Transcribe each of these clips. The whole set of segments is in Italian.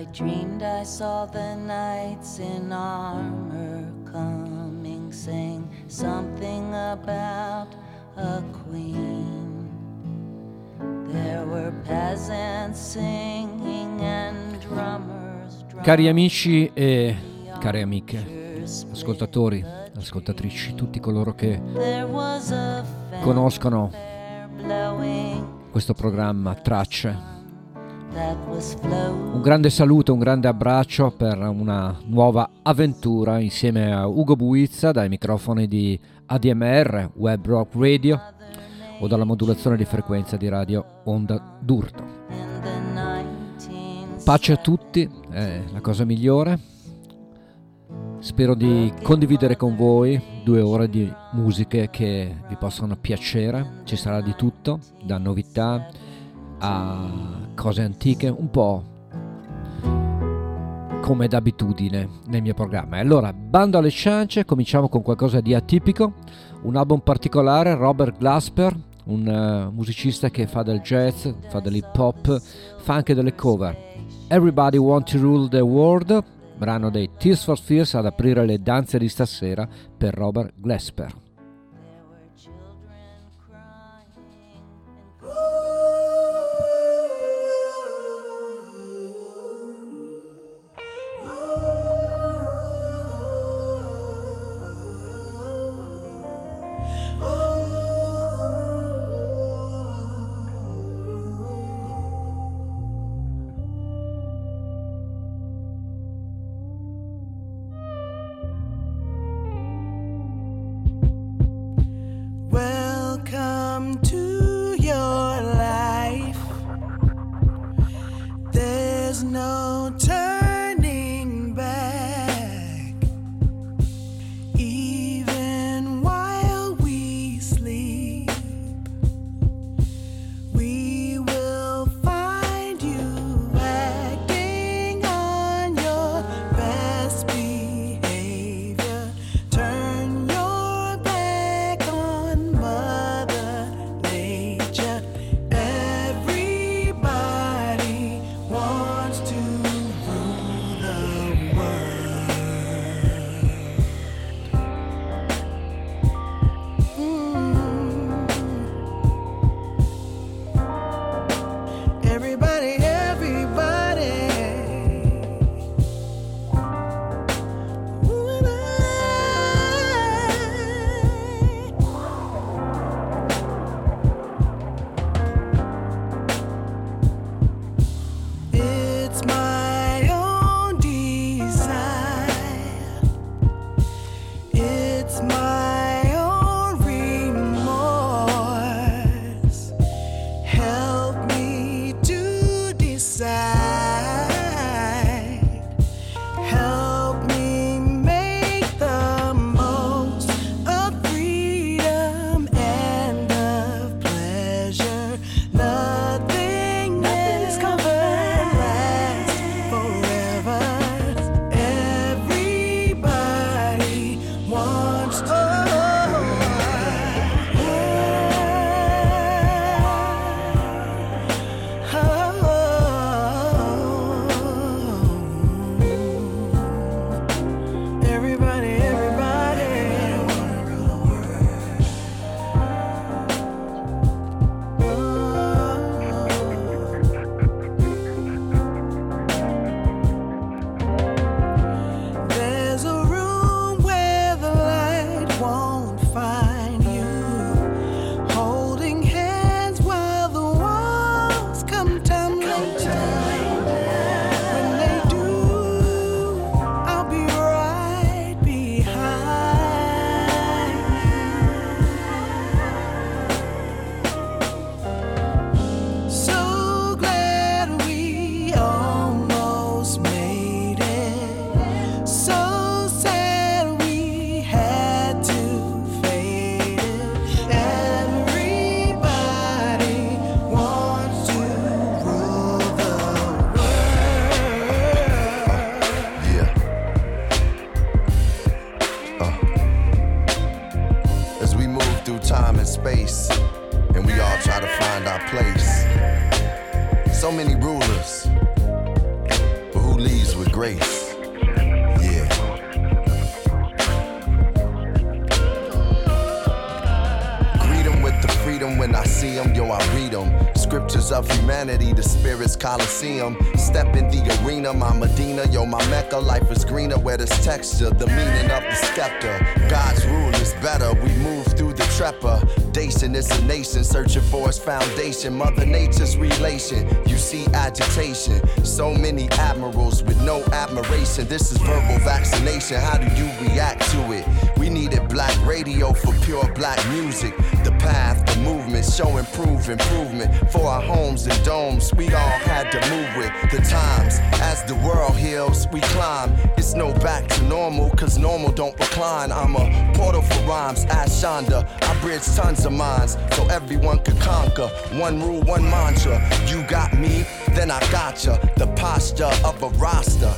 I dreamed I saw the knights in armor coming, saying something about a queen. There were peasants singing and drummers. Cari amici e care amiche, ascoltatori, ascoltatrici, tutti coloro che conoscono questo programma Tracce un grande saluto, un grande abbraccio per una nuova avventura insieme a Ugo Buizza dai microfoni di ADMR, Web Rock Radio o dalla modulazione di frequenza di radio Onda d'Urto. Pace a tutti, è la cosa migliore. Spero di condividere con voi due ore di musiche che vi possano piacere. Ci sarà di tutto, da novità a cose antiche, un po' come d'abitudine nel mio programma. Allora, bando alle ciance, cominciamo con qualcosa di atipico, un album particolare, Robert Glasper, un uh, musicista che fa del jazz, fa dell'hip hop, fa anche delle cover. Everybody Want to Rule the World, brano dei Tears for Fears ad aprire le danze di stasera per Robert Glasper. Step in the arena, my Medina, yo, my Mecca. Life is greener where there's texture, the meaning of the scepter. God's rule is better, we move through the trepidation. is a nation searching for its foundation. Mother Nature's relation, you see agitation. So many admirals with no admiration. This is verbal vaccination. How do you react to it? We needed black radio for pure black music. The path, the movement, show improve improvement for our homes and domes. We all had to move the times. As the world heals, we climb. It's no back to normal, cause normal don't recline. I'm a portal for rhymes, ask Shonda. I bridge tons of minds so everyone could conquer. One rule, one mantra. You got me, then I gotcha. The posture of a roster.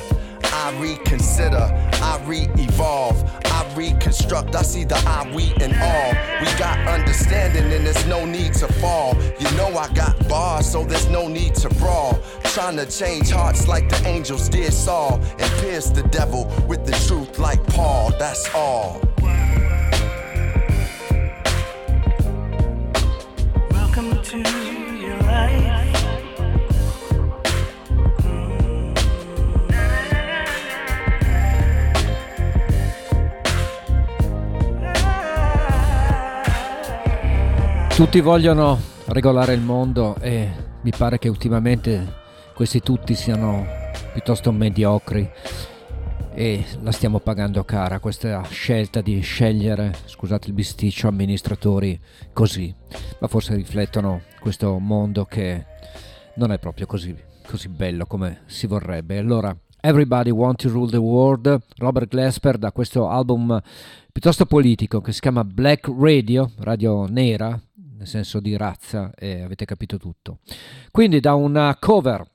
I reconsider, I re-evolve, I reconstruct. I see the I, we, and all. We got understanding, and there's no need to fall. You know I got bars, so there's no need to brawl. Trying to change hearts like the angels did Saul, and pierce the devil with the truth like Paul. That's all. Welcome to your life. Tutti vogliono regolare il mondo e mi pare che ultimamente questi tutti siano piuttosto mediocri e la stiamo pagando cara questa scelta di scegliere, scusate il bisticcio, amministratori così, ma forse riflettono questo mondo che non è proprio così, così bello come si vorrebbe. Allora, Everybody Want to Rule the World, Robert Glasper da questo album piuttosto politico che si chiama Black Radio, radio nera, nel senso di razza, e avete capito tutto. Quindi da una cover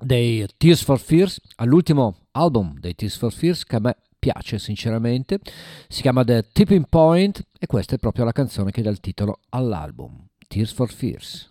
dei Tears for Fears all'ultimo album dei Tears for Fears che a me piace sinceramente, si chiama The Tipping Point e questa è proprio la canzone che dà il titolo all'album, Tears for Fears.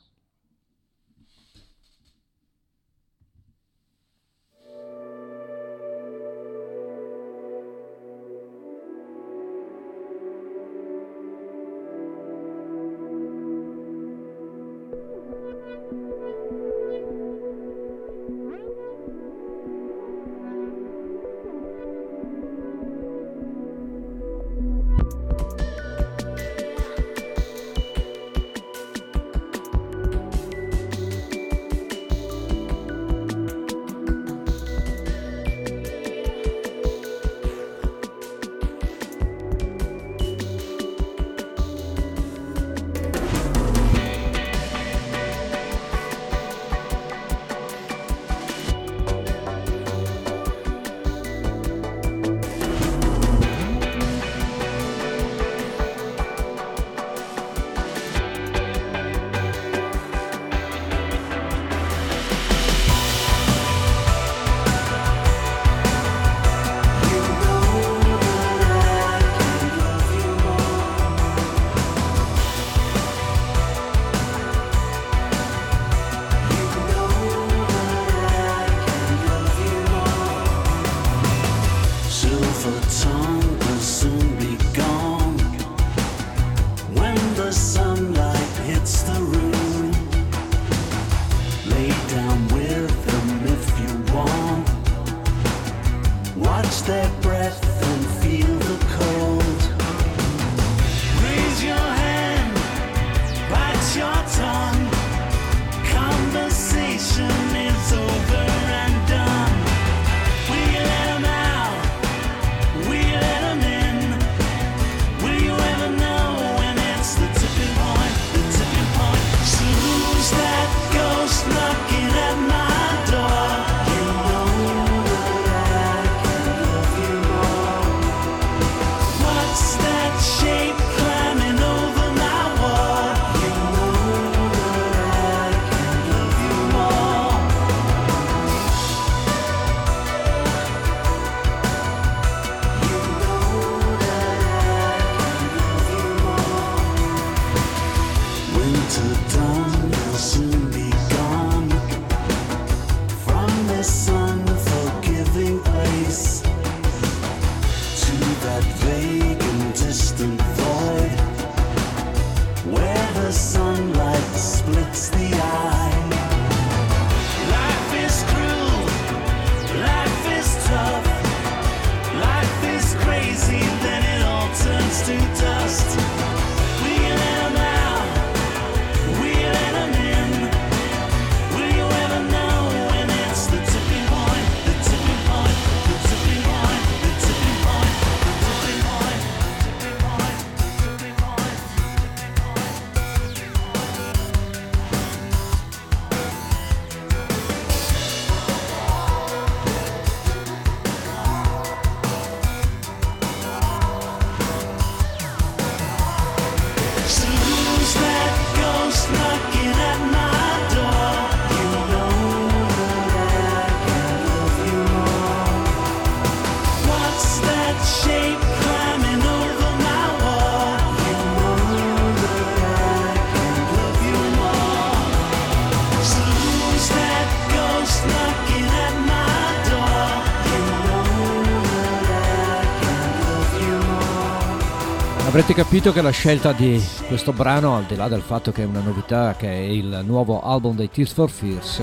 Avrete capito che la scelta di questo brano, al di là del fatto che è una novità, che è il nuovo album dei Tears for Fears,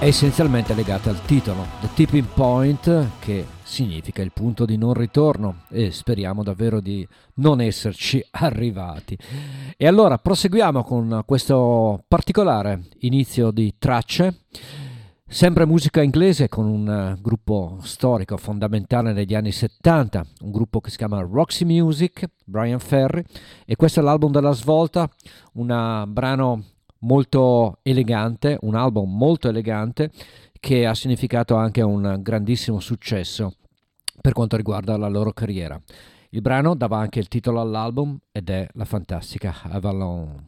è essenzialmente legata al titolo, The Tipping Point, che significa il punto di non ritorno e speriamo davvero di non esserci arrivati. E allora proseguiamo con questo particolare inizio di tracce Sempre musica inglese con un uh, gruppo storico fondamentale negli anni 70, un gruppo che si chiama Roxy Music, Brian Ferry, e questo è l'album della svolta, un brano molto elegante, un album molto elegante che ha significato anche un grandissimo successo per quanto riguarda la loro carriera. Il brano dava anche il titolo all'album ed è la fantastica Avalon.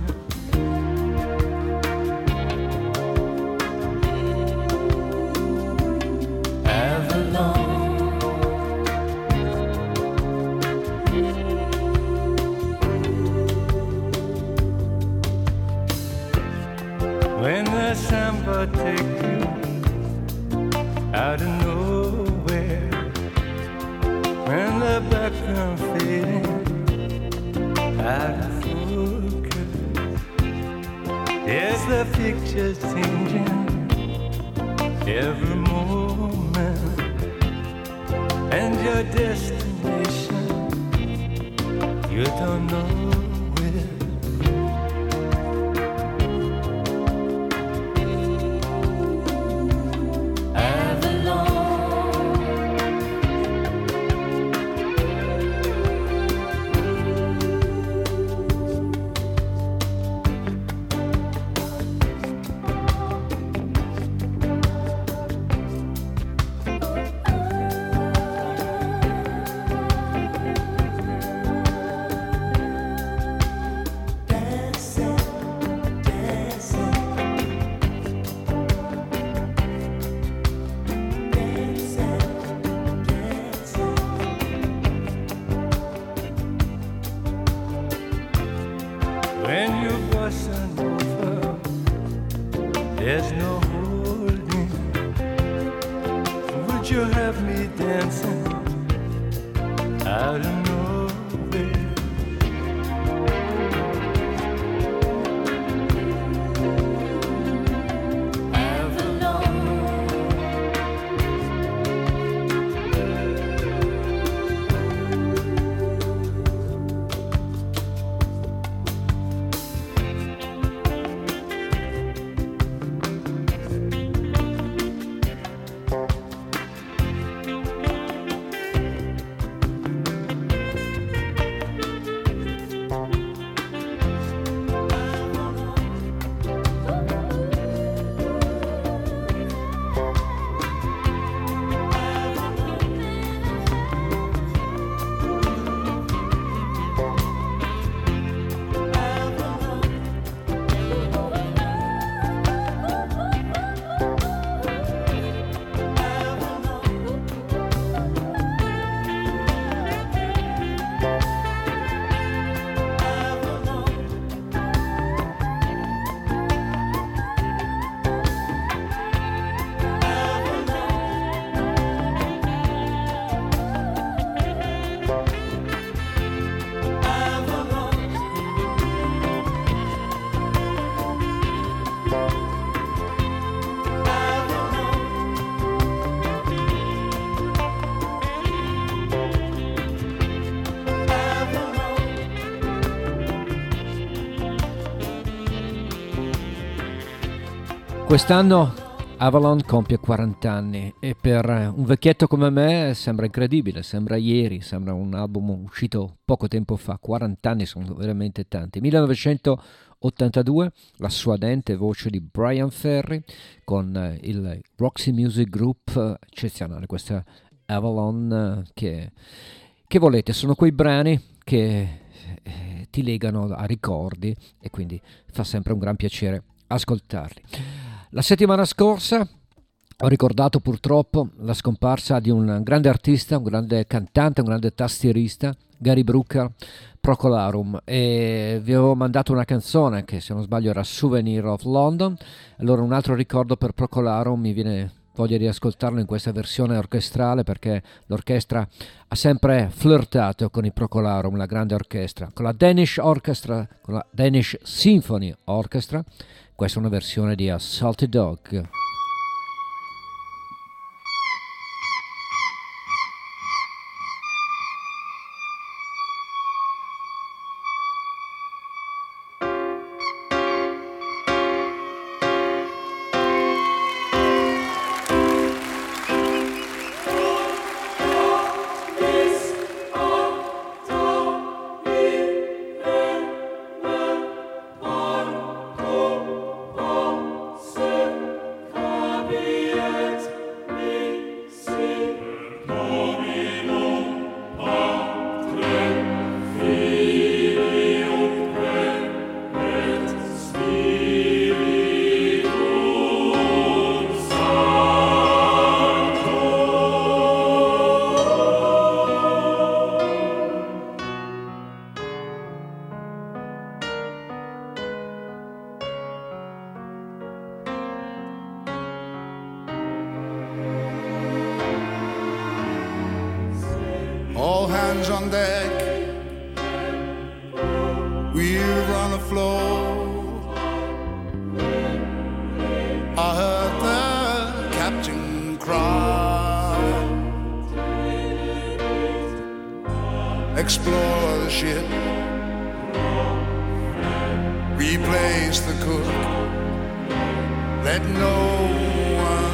Quest'anno Avalon compie 40 anni e per un vecchietto come me sembra incredibile, sembra ieri, sembra un album uscito poco tempo fa, 40 anni sono veramente tanti. 1982, la suadente voce di Brian Ferry con il Roxy Music Group, eccezionale questa Avalon che, che volete, sono quei brani che eh, ti legano a ricordi e quindi fa sempre un gran piacere ascoltarli. La settimana scorsa ho ricordato purtroppo la scomparsa di un grande artista, un grande cantante, un grande tastierista, Gary Brooker Procolarum. E vi avevo mandato una canzone che se non sbaglio era Souvenir of London. Allora un altro ricordo per Procolarum mi viene voglia di ascoltarlo in questa versione orchestrale perché l'orchestra ha sempre flirtato con i Procolarum, la grande orchestra, con la Danish Orchestra, con la Danish Symphony Orchestra questa è una versione di on the floor. I heard the captain cry. Explore the ship. Replace the cook. Let no one.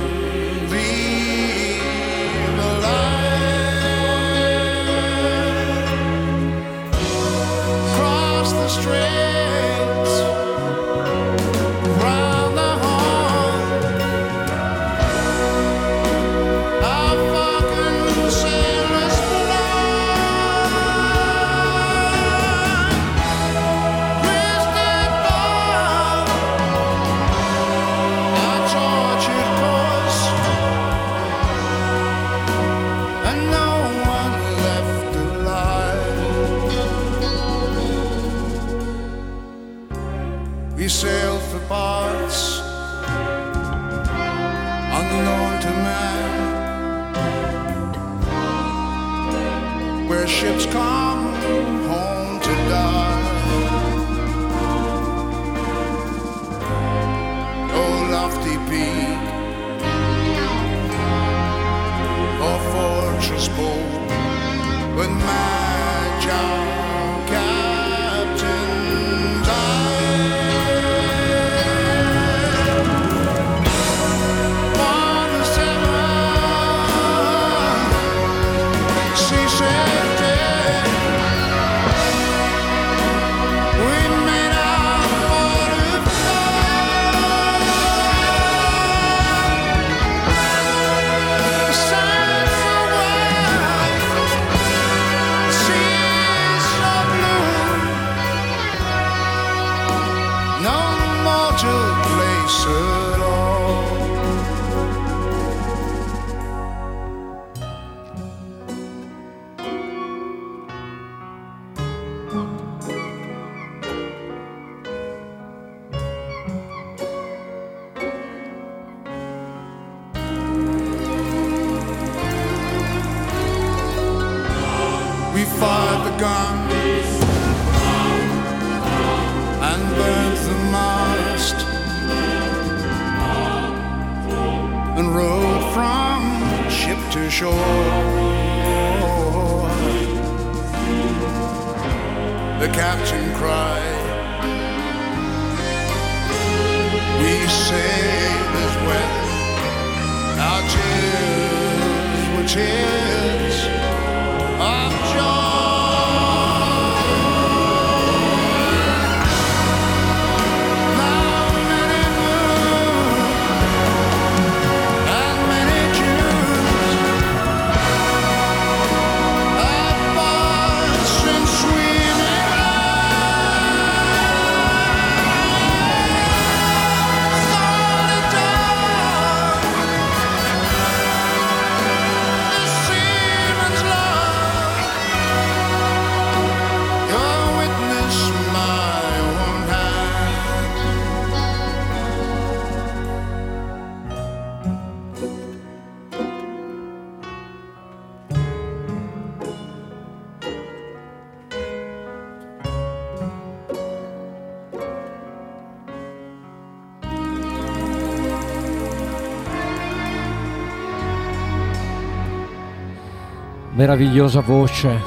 Meravigliosa voce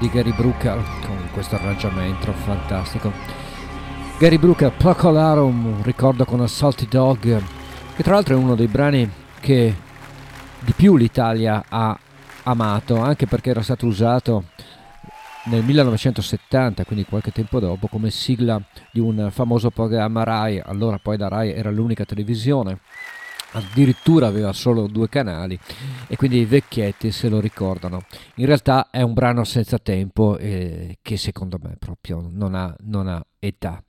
di Gary Brooker con questo arrangiamento fantastico. Gary Brooker, Procolarum, un ricordo con Assaulty Dog, che tra l'altro è uno dei brani che di più l'Italia ha amato, anche perché era stato usato nel 1970, quindi qualche tempo dopo, come sigla di un famoso programma RAI, allora poi da RAI era l'unica televisione, addirittura aveva solo due canali e quindi i vecchietti se lo ricordano. In realtà è un brano senza tempo eh, che secondo me proprio non ha, non ha età.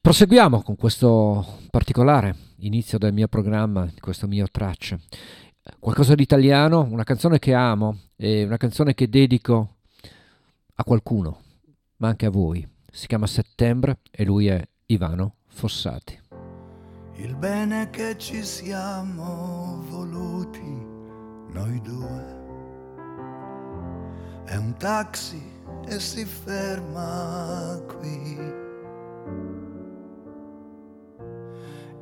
Proseguiamo con questo particolare inizio del mio programma, di questo mio tracce. Qualcosa di italiano, una canzone che amo e una canzone che dedico a qualcuno, ma anche a voi. Si chiama Settembre e lui è Ivano Fossati. Il bene che ci siamo voluti noi due è un taxi e si ferma qui.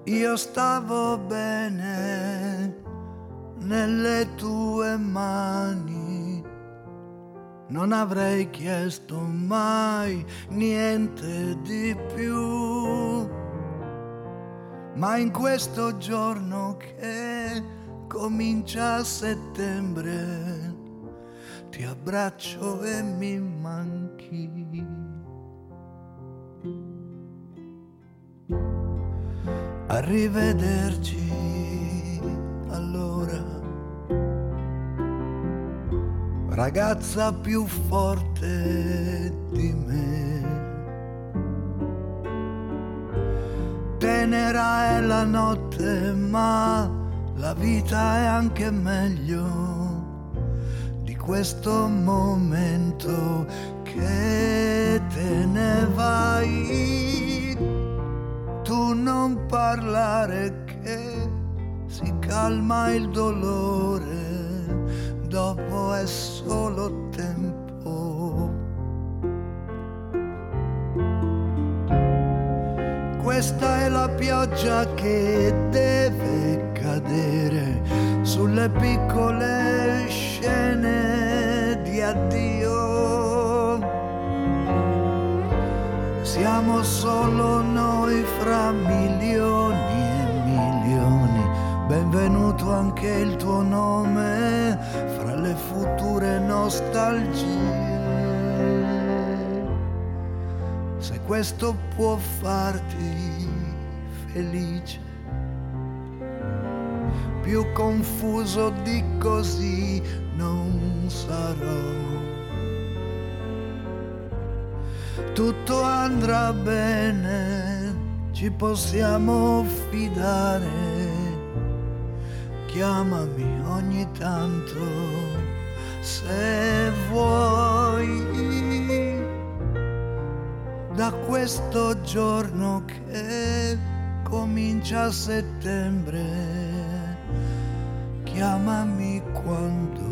Io stavo bene nelle tue mani, non avrei chiesto mai niente di più. Ma in questo giorno che comincia settembre, ti abbraccio e mi manchi. Arrivederci allora, ragazza più forte di me. Tenera è la notte, ma la vita è anche meglio di questo momento che te ne vai. Tu non parlare che si calma il dolore, dopo è solo tempo. Questa è la pioggia che deve cadere sulle piccole scene di addio. Siamo solo noi fra milioni e milioni. Benvenuto anche il tuo nome fra le future nostalgie. Se questo può farti felice, più confuso di così non sarò. Tutto andrà bene, ci possiamo fidare. Chiamami ogni tanto se vuoi da questo giorno che comincia settembre. Chiamami quando.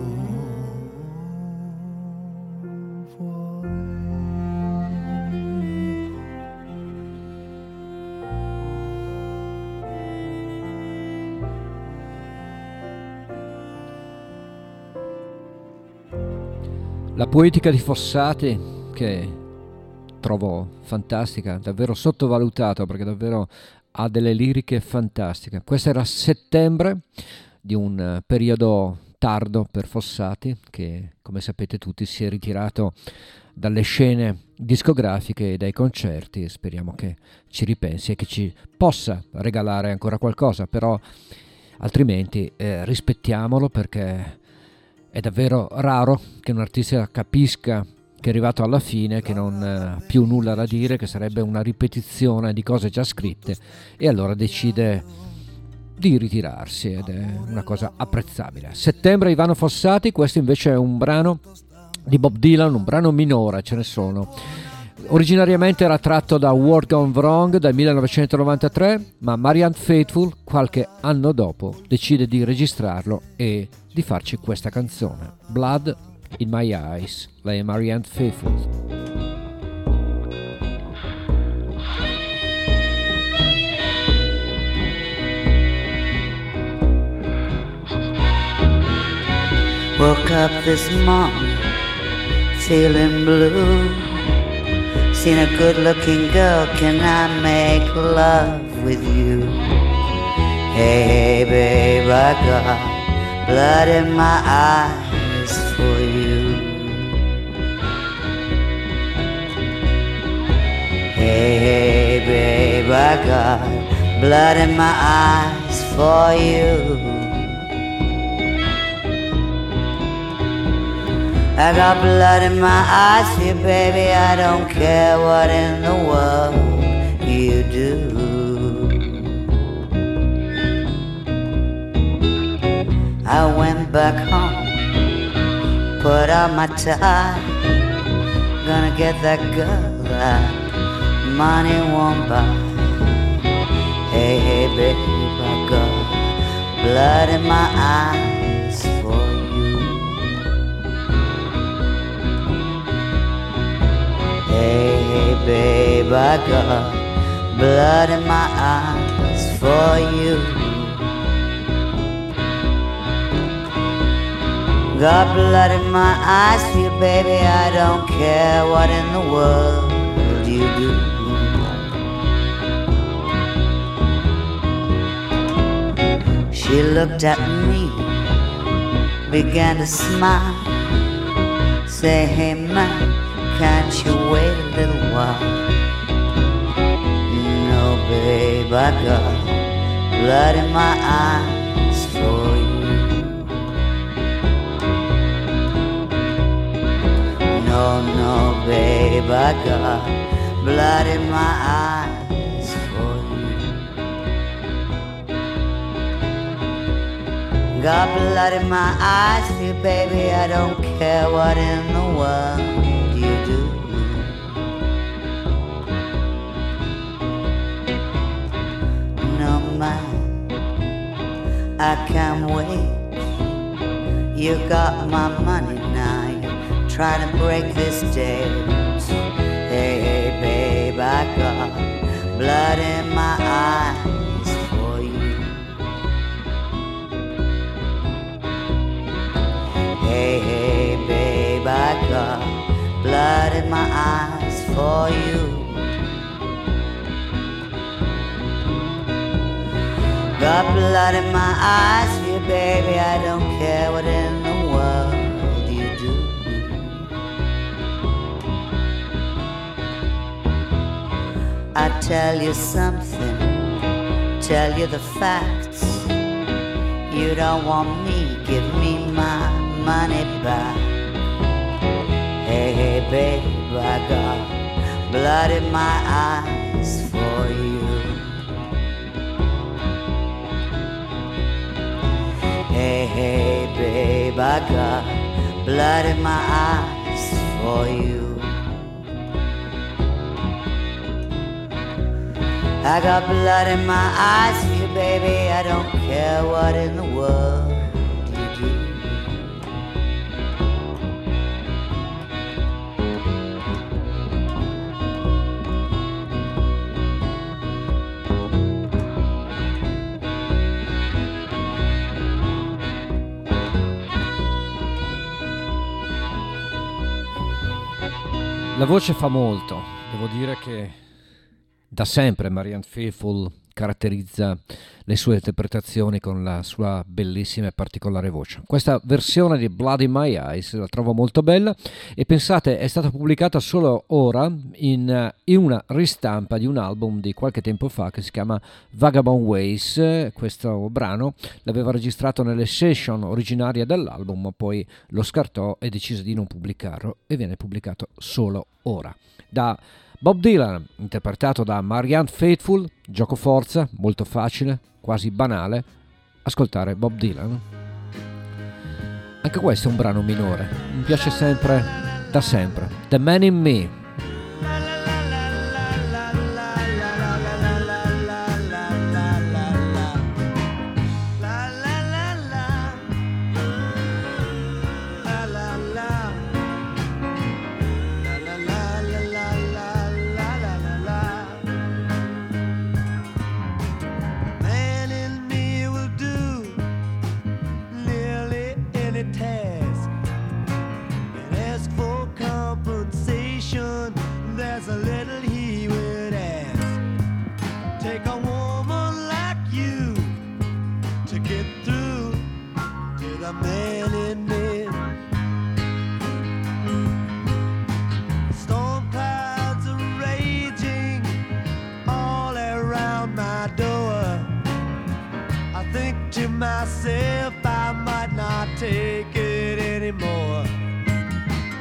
La poetica di Fossati che trovo fantastica, davvero sottovalutata perché davvero ha delle liriche fantastiche. Questa era Settembre, di un eh, periodo tardo per Fossati, che come sapete tutti si è ritirato dalle scene discografiche e dai concerti. Speriamo che ci ripensi e che ci possa regalare ancora qualcosa, però altrimenti eh, rispettiamolo perché è davvero raro che un artista capisca che è arrivato alla fine, che non ha più nulla da dire, che sarebbe una ripetizione di cose già scritte e allora decide di ritirarsi ed è una cosa apprezzabile. Settembre Ivano Fossati, questo invece è un brano di Bob Dylan, un brano minore, ce ne sono. Originariamente era tratto da World Gone Wrong del 1993, ma Marianne Faithful qualche anno dopo decide di registrarlo e di farci questa canzone, Blood in My Eyes. lay Marianne Faithful. Woke up this morning feeling blue. Seen a good looking girl, can I make love with you? Hey, babe, I got blood in my eyes for you. Hey, hey, babe, I got blood in my eyes for you. I got blood in my eyes for you, baby. I don't care what in the world you do. I went back home, put on my tie. Gonna get that girl that money won't buy. Hey, hey, baby, I got blood in my eyes. For you. Hey, hey, babe, I got blood in my eyes for you. Got blood in my eyes for you, baby. I don't care what in the world you do. She looked at me, began to smile, say, Hey, man can't you wait a little while? No, babe, I got blood in my eyes No, no, babe, I got blood in my eyes for you. Got blood in my eyes for you, baby. I don't care what in the world you do. No, man, I can't wait. You got my money trying to break this date. Hey, hey, babe, I got blood in my eyes for you. Hey, hey, babe, I got blood in my eyes for you. Got blood in my eyes for you, baby. I don't care what in I tell you something, tell you the facts. You don't want me, give me my money back. Hey, hey, babe, I got blood in my eyes for you. Hey, hey, babe, I got blood in my eyes for you. I got blood in my eyes for you, baby. I don't care what in the world La voce fa molto, devo dire che da sempre Marianne Faithful caratterizza le sue interpretazioni con la sua bellissima e particolare voce. Questa versione di Bloody My Eyes la trovo molto bella e pensate è stata pubblicata solo ora in, in una ristampa di un album di qualche tempo fa che si chiama Vagabond Ways. Questo brano l'aveva registrato nelle session originarie dell'album, ma poi lo scartò e decise di non pubblicarlo e viene pubblicato solo ora. Da Bob Dylan, interpretato da Marianne Faithful, gioco forza, molto facile, quasi banale, ascoltare Bob Dylan. Anche questo è un brano minore, mi piace sempre, da sempre. The Man in Me. myself, I might not take it anymore.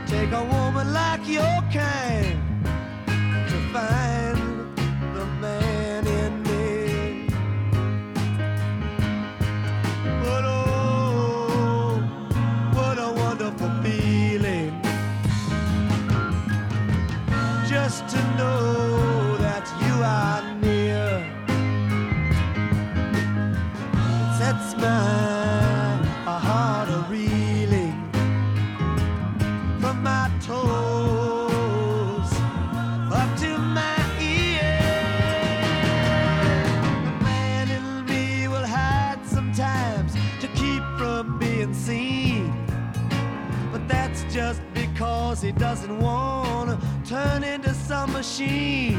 Take a woman like your kind to find the man in me. But oh, what a wonderful feeling just to know. machine.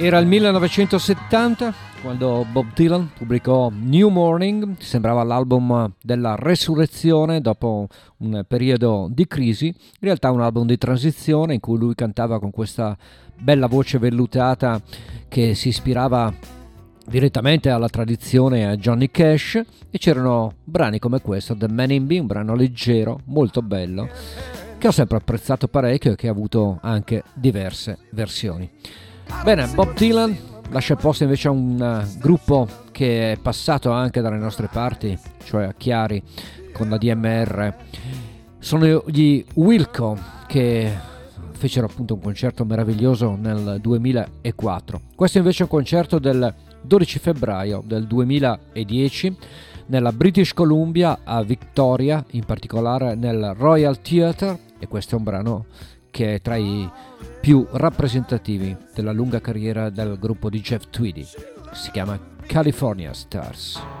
Era il 1970 quando Bob Dylan pubblicò New Morning, sembrava l'album della resurrezione dopo un periodo di crisi, in realtà un album di transizione in cui lui cantava con questa bella voce vellutata che si ispirava direttamente alla tradizione a Johnny Cash. E c'erano brani come questo, The Man in Me, un brano leggero, molto bello, che ho sempre apprezzato parecchio e che ha avuto anche diverse versioni. Bene, Bob Dylan lascia il posto invece a un uh, gruppo che è passato anche dalle nostre parti, cioè a Chiari con la DMR. Sono gli Wilco che fecero appunto un concerto meraviglioso nel 2004. Questo invece è un concerto del 12 febbraio del 2010 nella British Columbia a Victoria, in particolare nel Royal Theatre e questo è un brano che è tra i più rappresentativi della lunga carriera del gruppo di Jeff Tweedy. Si chiama California Stars.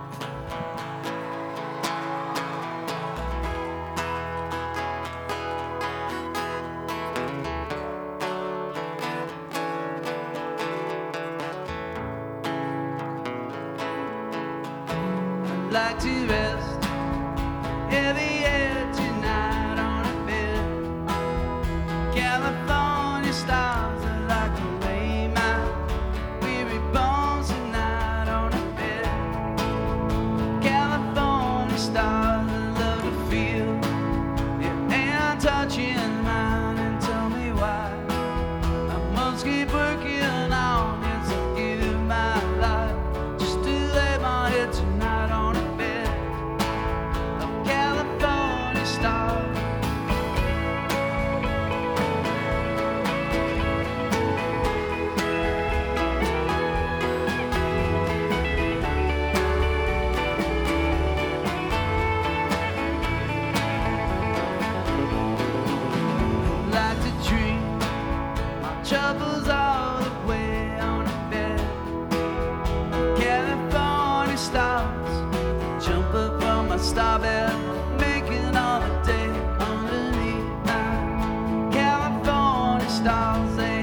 I'll say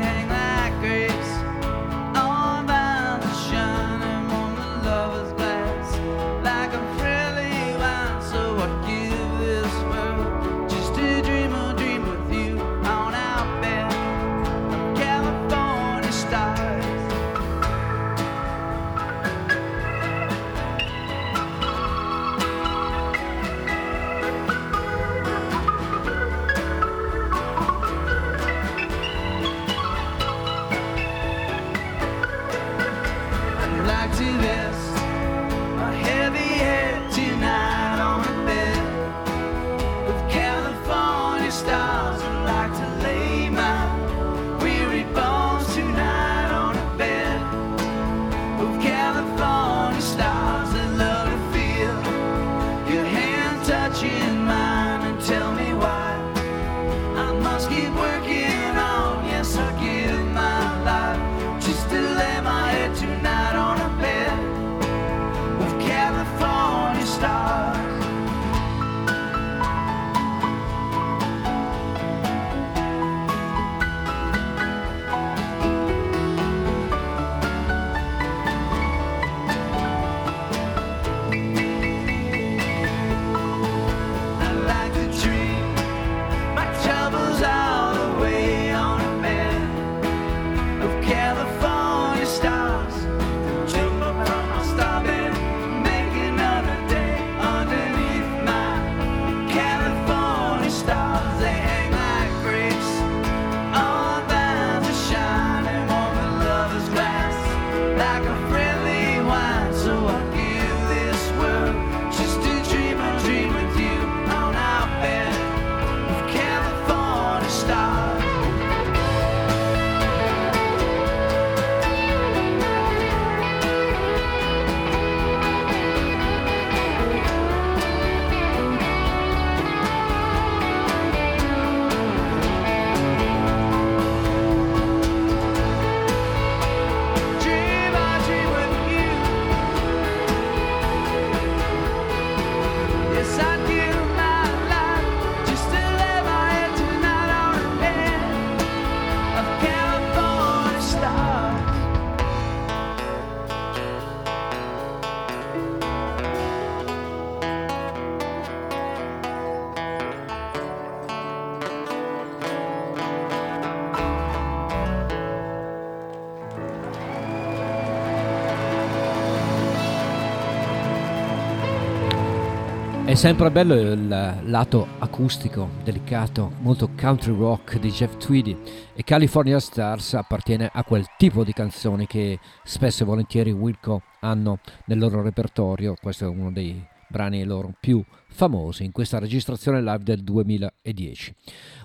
È sempre bello il lato acustico, delicato, molto country rock di Jeff Tweedy e California Stars appartiene a quel tipo di canzoni che spesso e volentieri Wilco hanno nel loro repertorio, questo è uno dei brani loro più famosi in questa registrazione live del 2010.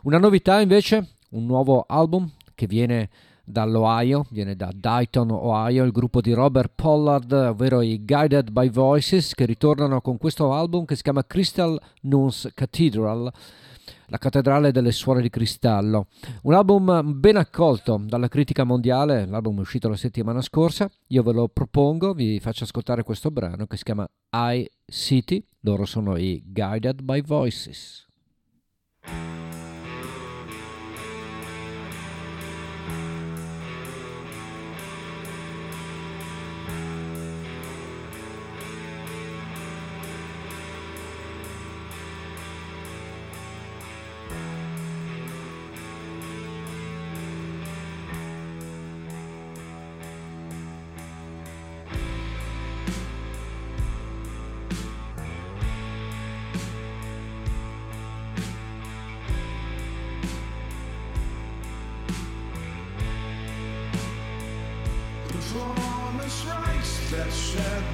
Una novità invece, un nuovo album che viene dall'Ohio, viene da Dayton, Ohio, il gruppo di Robert Pollard, ovvero i Guided by Voices, che ritornano con questo album che si chiama Crystal Nuns Cathedral, la cattedrale delle suore di cristallo. Un album ben accolto dalla critica mondiale, l'album è uscito la settimana scorsa, io ve lo propongo, vi faccio ascoltare questo brano che si chiama I City, loro sono i Guided by Voices.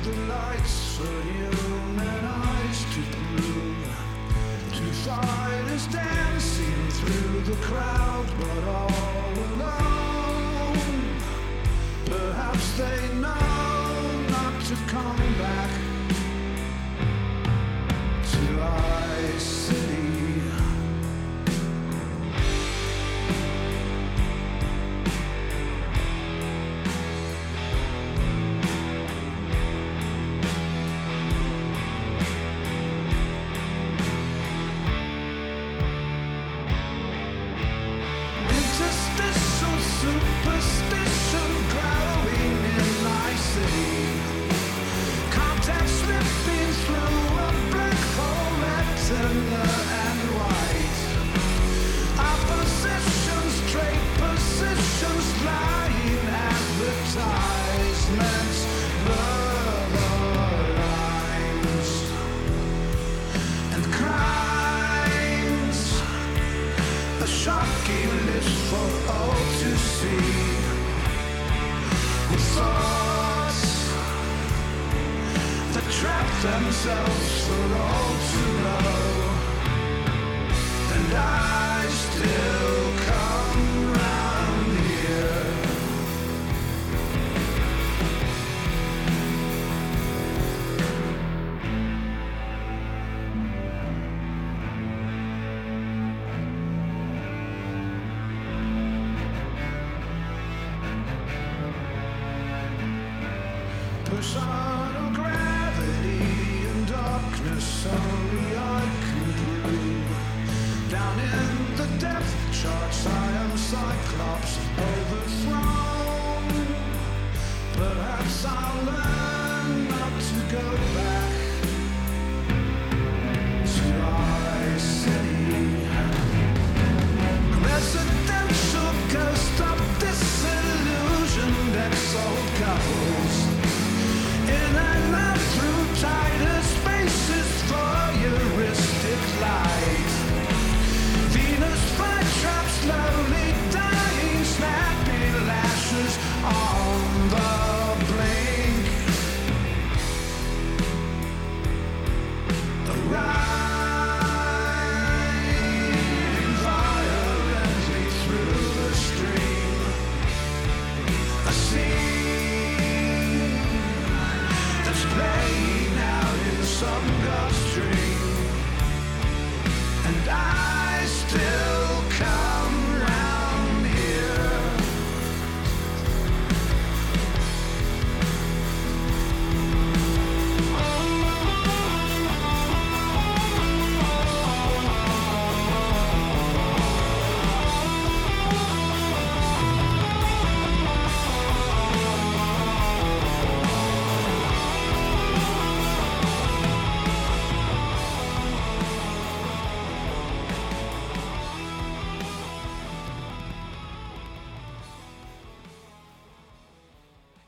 the lights for human eyes to blue. Dancing through the crowd, but all alone. Perhaps they know not to come.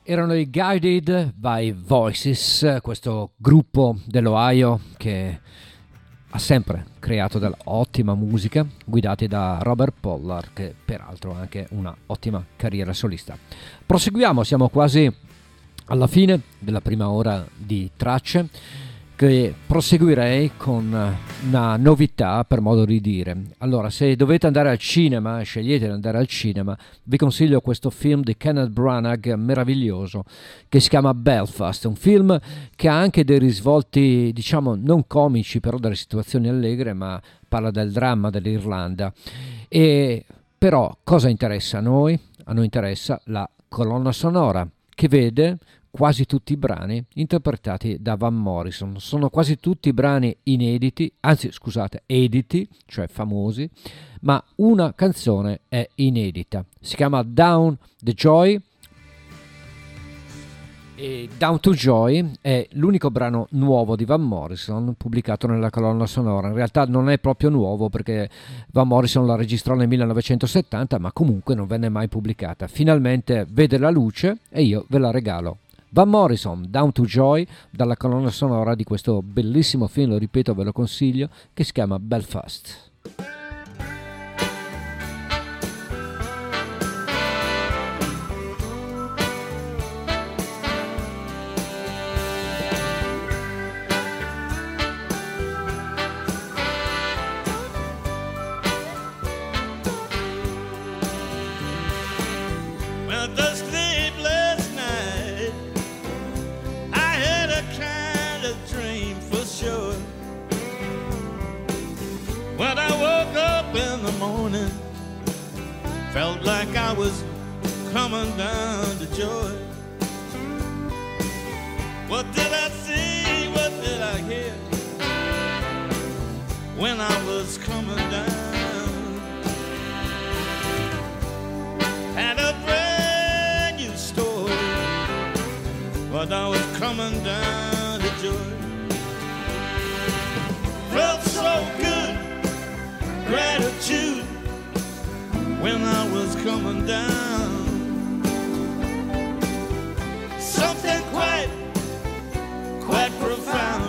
Erano i Guided by Voices, questo gruppo dell'Ohio che ha sempre creato dell'ottima musica, guidati da Robert Pollard, che peraltro ha anche una ottima carriera solista. Proseguiamo, siamo quasi alla fine della prima ora di tracce che proseguirei con una novità per modo di dire. Allora, se dovete andare al cinema, scegliete di andare al cinema, vi consiglio questo film di Kenneth Branagh meraviglioso che si chiama Belfast, un film che ha anche dei risvolti, diciamo, non comici, però delle situazioni allegre, ma parla del dramma dell'Irlanda. E però cosa interessa a noi? A noi interessa la colonna sonora che vede quasi tutti i brani interpretati da Van Morrison. Sono quasi tutti brani inediti, anzi scusate, editi, cioè famosi, ma una canzone è inedita. Si chiama Down the Joy. E Down to Joy è l'unico brano nuovo di Van Morrison pubblicato nella colonna sonora. In realtà non è proprio nuovo perché Van Morrison la registrò nel 1970, ma comunque non venne mai pubblicata. Finalmente vede la luce e io ve la regalo. Van Morrison, Down to Joy, dalla colonna sonora di questo bellissimo film, lo ripeto, ve lo consiglio, che si chiama Belfast. In the morning, felt like I was coming down to joy. What did I see? What did I hear? When I was coming down. had a brand new story. But I was coming down to joy. Felt so good, gratitude when I was coming down. Something quite, quite profound.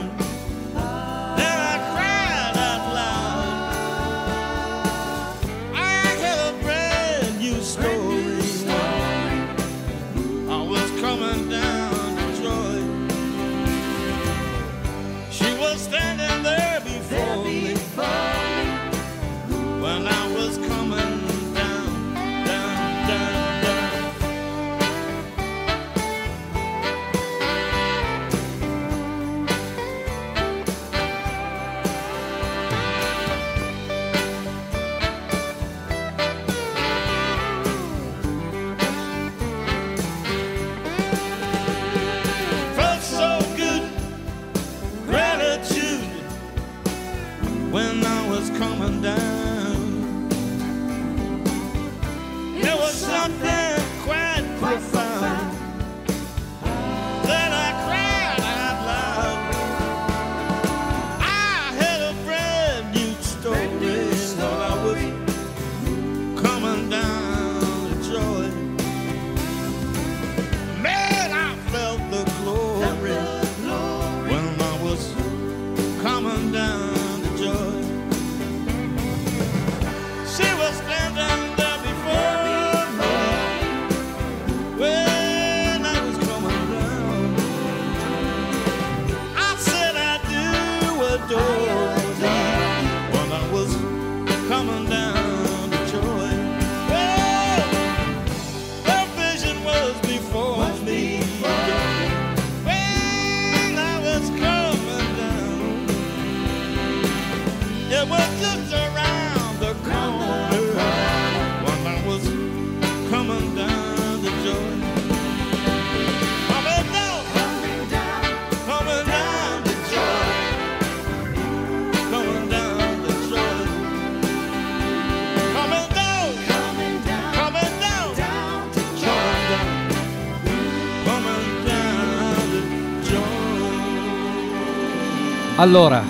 Allora,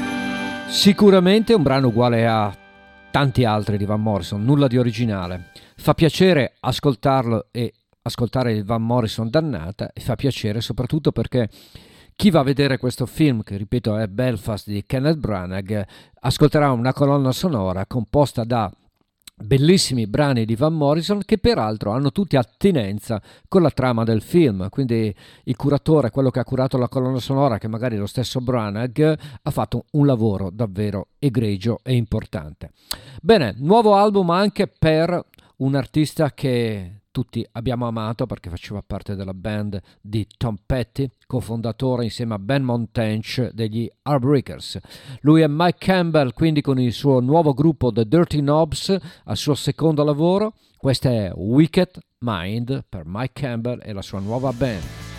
sicuramente un brano uguale a tanti altri di Van Morrison, nulla di originale. Fa piacere ascoltarlo e ascoltare il Van Morrison dannata e fa piacere soprattutto perché chi va a vedere questo film, che ripeto è Belfast di Kenneth Branagh, ascolterà una colonna sonora composta da bellissimi brani di Van Morrison che peraltro hanno tutti attinenza con la trama del film. Quindi il curatore quello che ha curato la colonna sonora che magari lo stesso Branagh ha fatto un lavoro davvero egregio e importante. Bene nuovo album anche per un artista che tutti abbiamo amato perché faceva parte della band di Tom Petty, cofondatore insieme a Ben Montench degli Heartbreakers. Lui è Mike Campbell, quindi con il suo nuovo gruppo The Dirty Knobs, al suo secondo lavoro. Questa è Wicked Mind per Mike Campbell e la sua nuova band.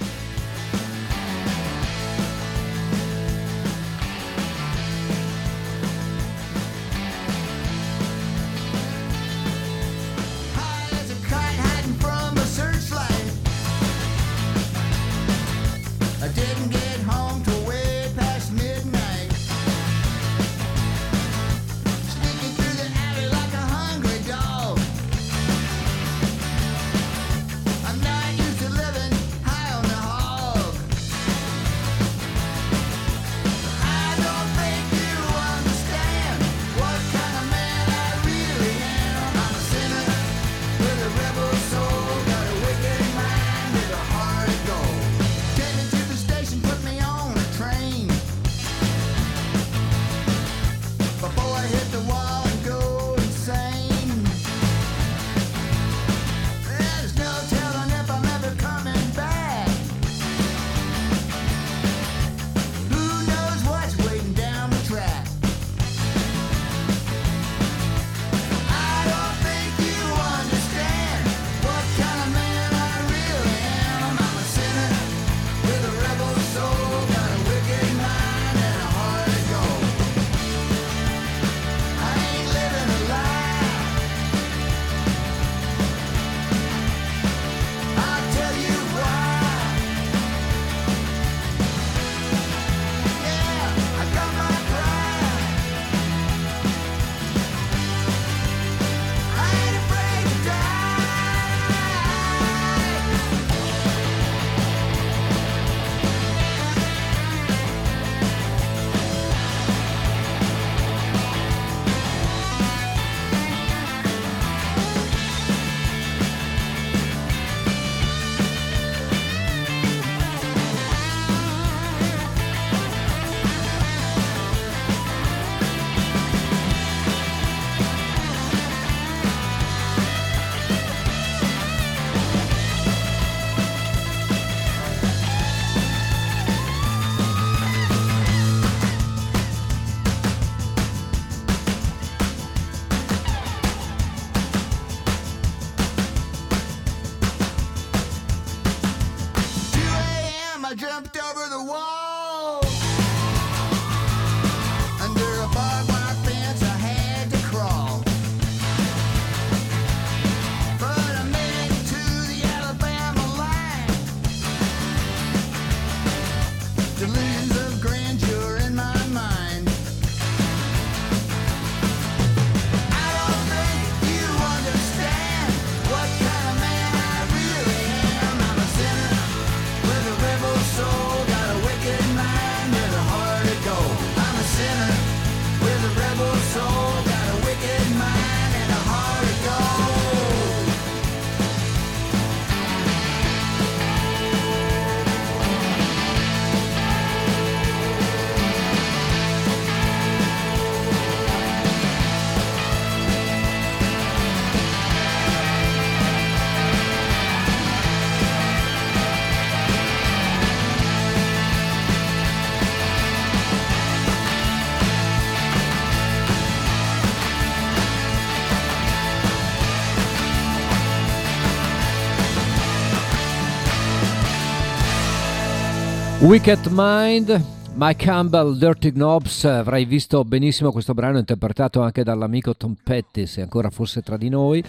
Wicked Mind, Mike Campbell, Dirty Knobs, avrai visto benissimo questo brano interpretato anche dall'amico Tom Petty, se ancora fosse tra di noi,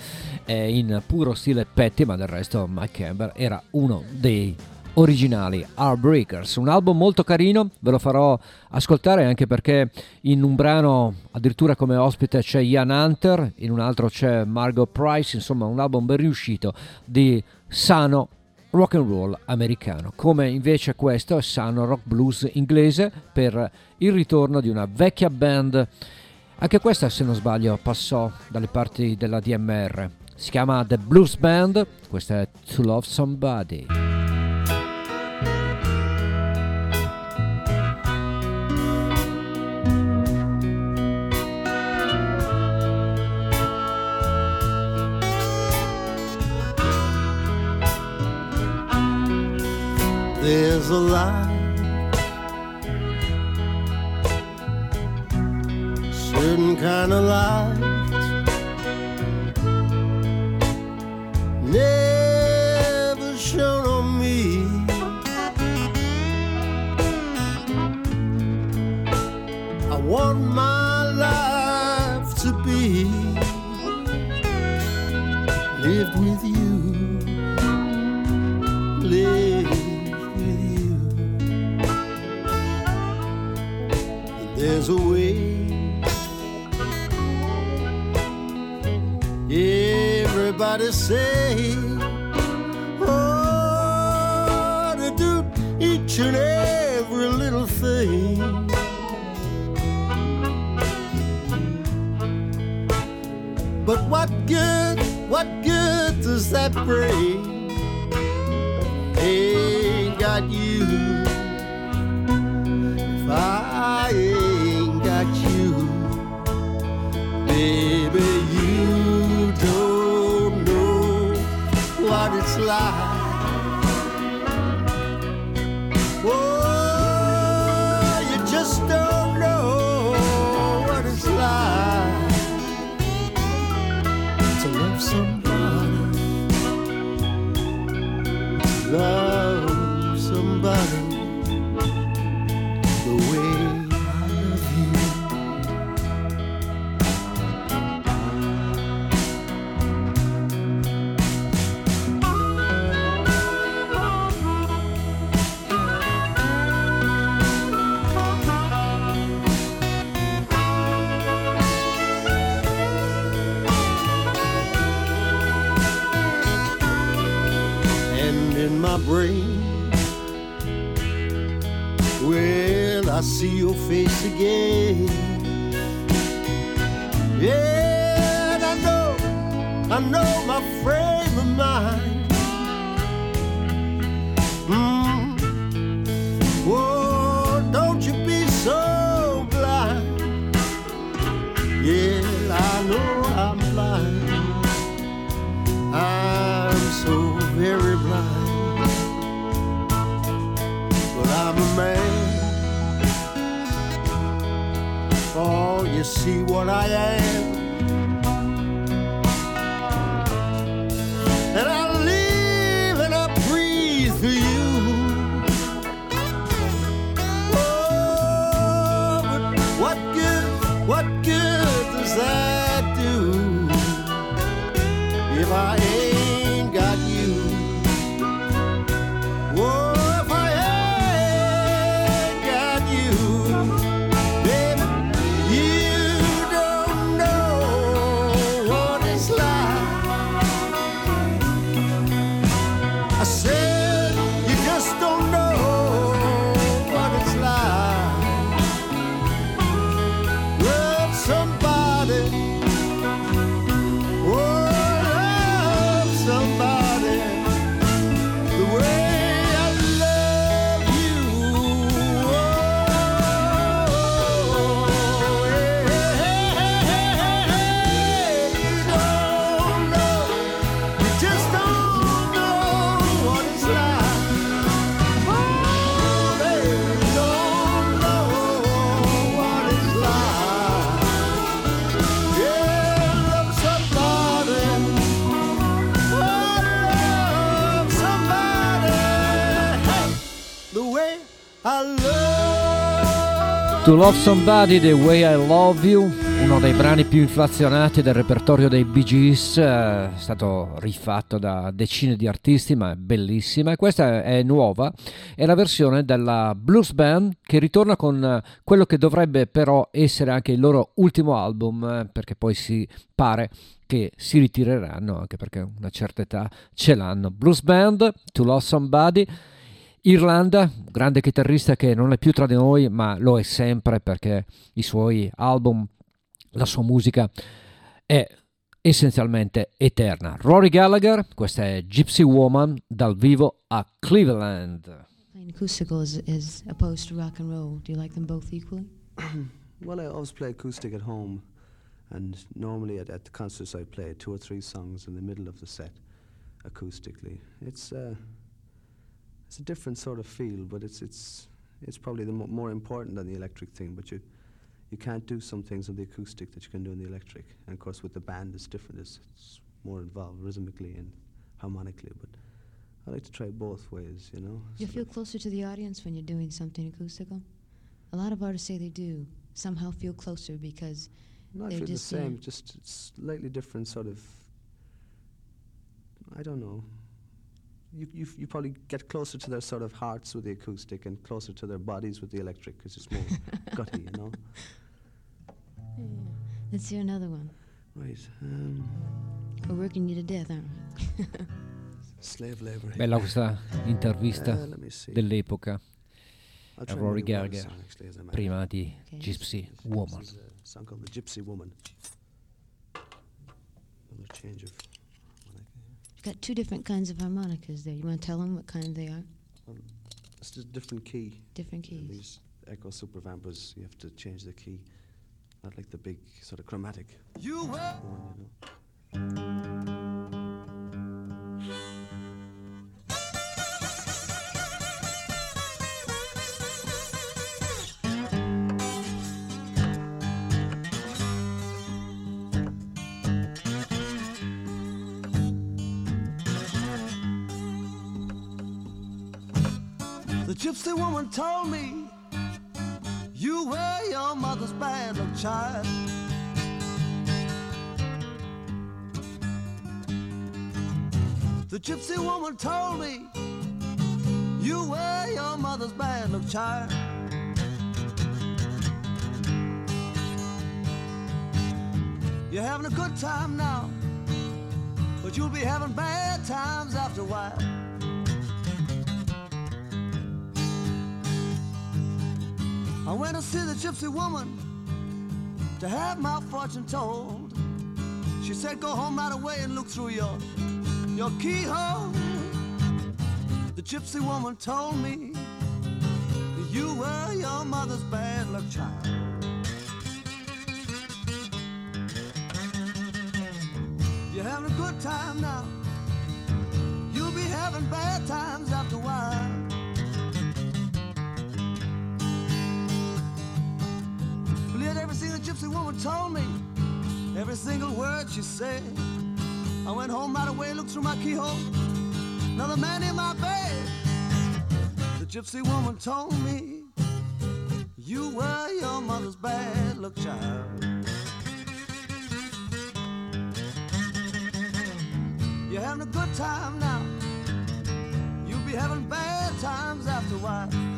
in puro stile Petty, ma del resto Mike Campbell era uno dei originali Heartbreakers, un album molto carino, ve lo farò ascoltare anche perché in un brano addirittura come ospite c'è Ian Hunter, in un altro c'è Margot Price, insomma un album ben riuscito di sano rock and roll americano, come invece questo è sano rock blues inglese per il ritorno di una vecchia band. Anche questa, se non sbaglio, passò dalle parti della DMR. Si chiama The Blues Band, questa è To Love Somebody. There's a light, certain kind of light, never shown on me. I want my life to be lived with Everybody say, oh, to do each and every little thing. But what good, what good does that bring? Again. Am. To Love Somebody, The Way I Love You, uno dei brani più inflazionati del repertorio dei Bee Gees, è stato rifatto da decine di artisti, ma è bellissima. E questa è nuova, è la versione della Blues Band che ritorna con quello che dovrebbe però essere anche il loro ultimo album, perché poi si pare che si ritireranno, anche perché una certa età ce l'hanno. Blues Band, To Love Somebody. Irlanda, grande chitarrista che non è più tra di noi, ma lo è sempre perché i suoi album, la sua musica è essenzialmente eterna. Rory Gallagher, questa è Gypsy Woman dal vivo a Cleveland. Is, is opposed to rock and roll. Do you like them both equally? well, I always play acoustic at home, and normally at, at the concerts I play two or three songs in the middle of the set acoustically. It's uh, it's a different sort of feel, but it's it's it's probably the mo more important than the electric thing. But you you can't do some things on the acoustic that you can do on the electric. And of course, with the band, it's different. It's, it's more involved rhythmically and harmonically. But I like to try both ways, you know. You feel closer to the audience when you're doing something acoustical. A lot of artists say they do somehow feel closer because no, I they're the just uh, same, just slightly different sort of. I don't know. You, you, you probably get closer to their sort of hearts with the acoustic and closer to their bodies with the electric because it's more gutty, you know. Yeah. Let's hear another one. Right. Um, We're working you to death, aren't we? slave labor. Bella questa intervista Uh, let me see. dell'epoca a Rory and do one Gallagher song, actually, as I might. prima di Okay. Gypsy This Woman. is a song called The Gypsy Woman. Another change of. You've got two different kinds of harmonicas there. You want to tell them what kind they are? Um, it's just a different key. Different And keys. These Echo Super Vampers, you have to change the key. Not like the big sort of chromatic You were one, you know. Gypsy woman told me you were your mother's bad luck child. The gypsy woman told me you were your mother's bad luck child. You're having a good time now, but you'll be having bad times after a while. I went to see the gypsy woman to have my fortune told. She said, Go home right away and look through your your keyhole. The gypsy woman told me that you were your mother's bad luck child. You're having a good time now. You'll be having bad times after a while. Believe everything gypsy woman told me, every single word she said. I went home right away, looked through my keyhole. Another man in my bed. The gypsy woman told me, You were your mother's bad luck child. You're having a good time now. You'll be having bad times after a while.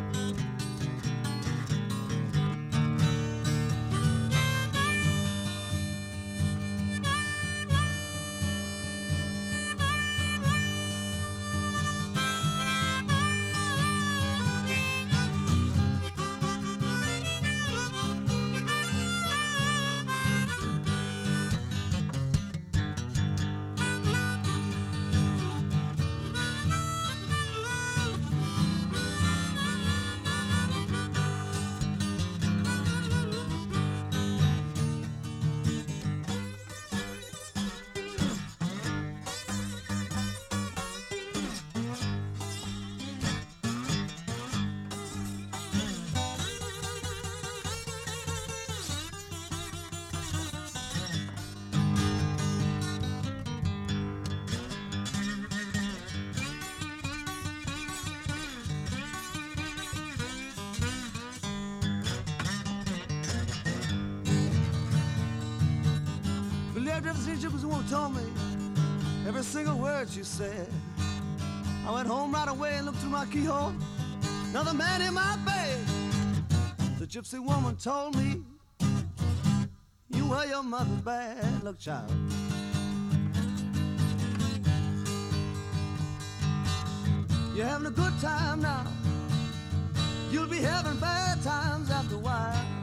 Lady won't tell me every single word she said. I went home right away and looked through my keyhole. Another man in my bed. The gypsy woman told me, You were your mother's bad luck child. You're having a good time now. You'll be having bad times after a while.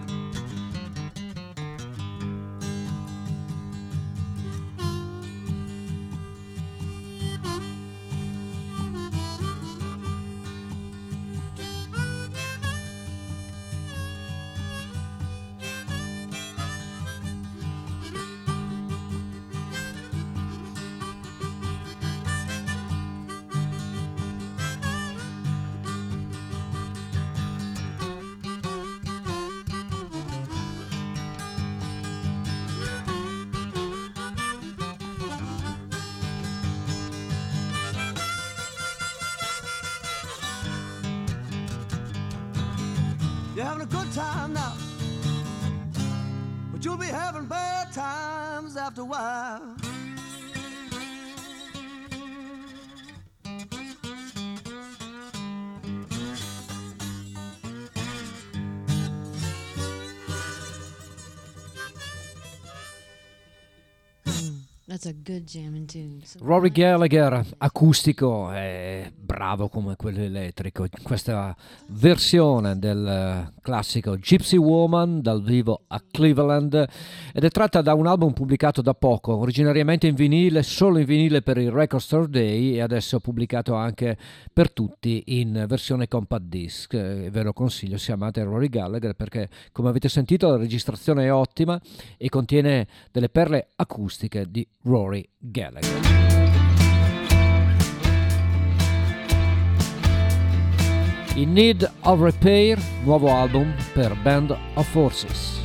Rory Gallagher, acustico, è bravo come quello elettrico. Questa versione del eh, classico Gypsy Woman dal vivo a Cleveland ed è tratta da un album pubblicato da poco, originariamente in vinile, solo in vinile per il Record Store Day e adesso pubblicato anche per tutti in versione compact disc. Eh, Ve lo consiglio se amate Rory Gallagher perché come avete sentito la registrazione è ottima e contiene delle perle acustiche di Rory Gallagher. In Need of Repair, nuovo album per Band of Forces.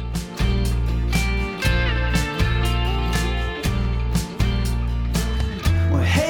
Well, hey,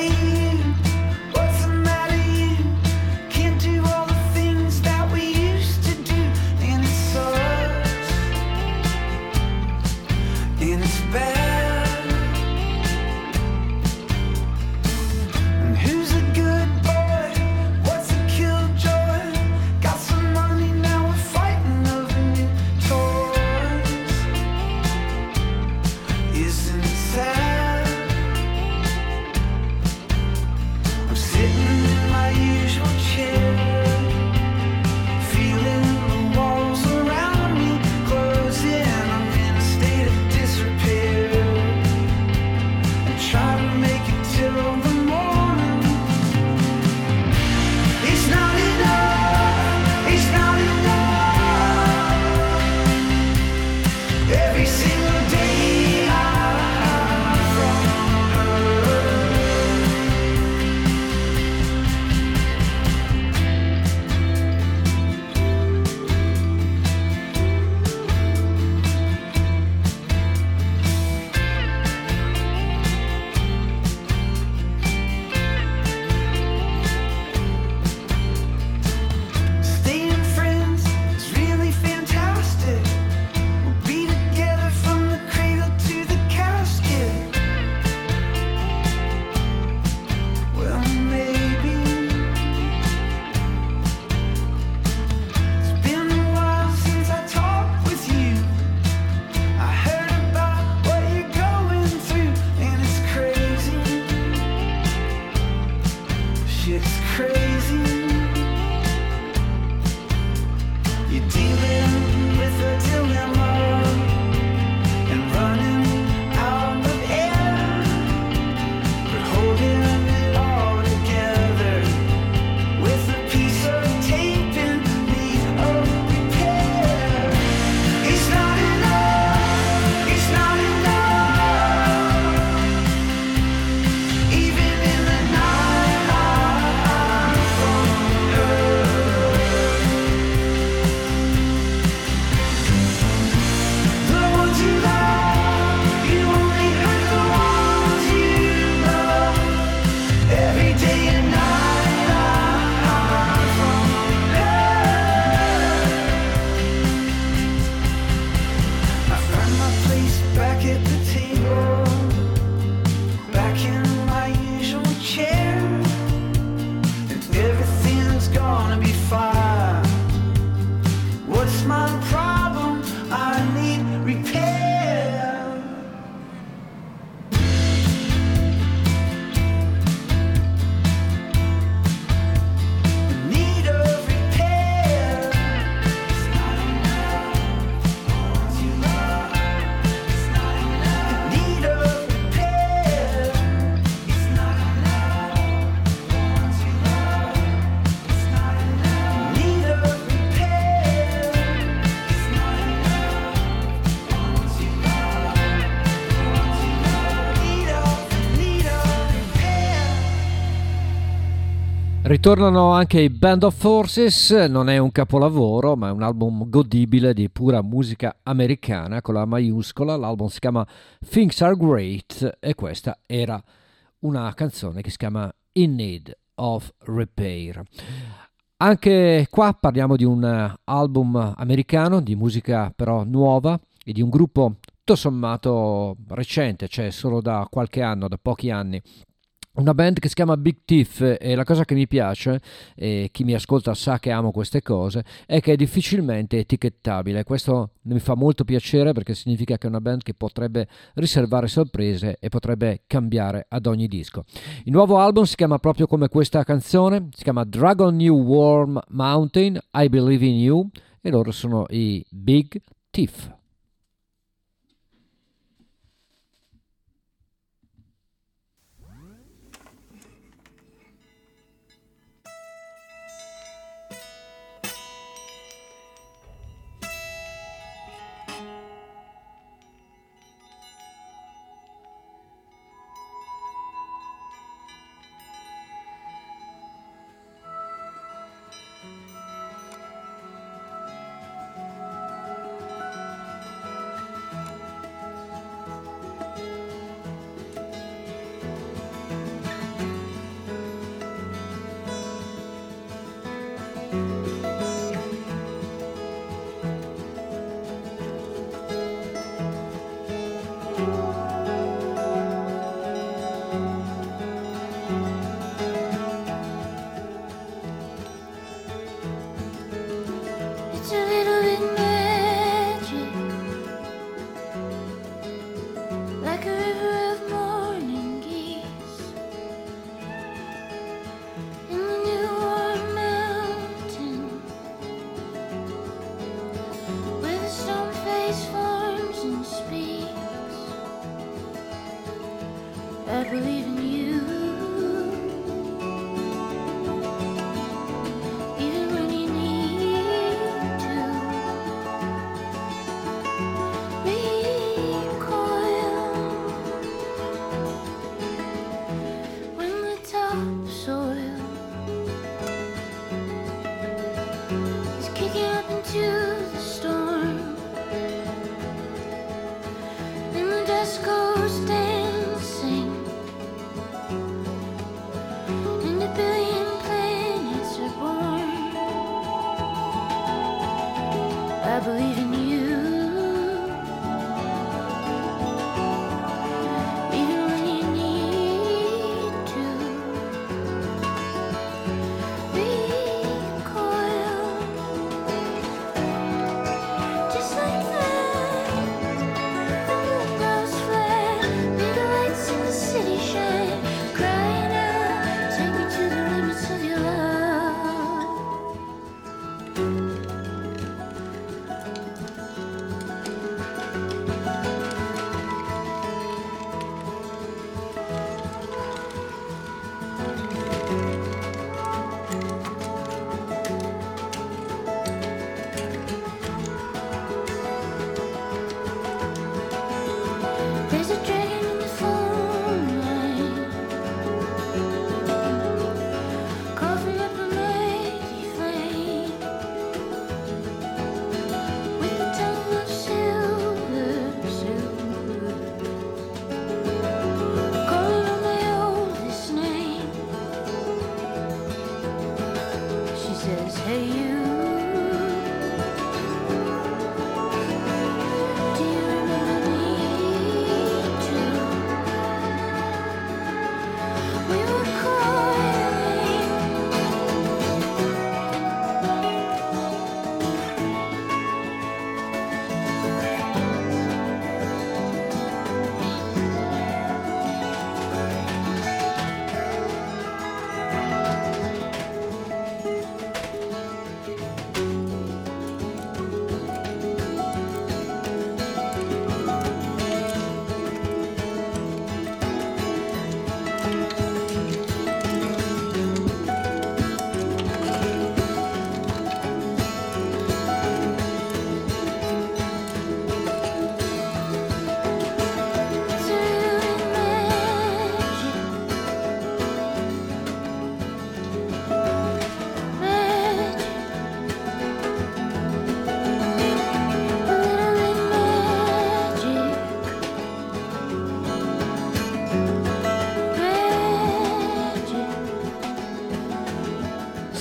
Ritornano anche i Band of Forces, non è un capolavoro, ma è un album godibile di pura musica americana con la maiuscola. L'album si chiama Things Are Great e questa era una canzone che si chiama In Need of Repair. Anche qua parliamo di un album americano, di musica però nuova e di un gruppo tutto sommato recente, cioè solo da qualche anno, da pochi anni, una band che si chiama Big Tiff e la cosa che mi piace, e chi mi ascolta sa che amo queste cose, è che è difficilmente etichettabile. Questo mi fa molto piacere perché significa che è una band che potrebbe riservare sorprese e potrebbe cambiare ad ogni disco. Il nuovo album si chiama proprio come questa canzone, si chiama Dragon New Warm Mountain, I Believe in You e loro sono i Big Tiff.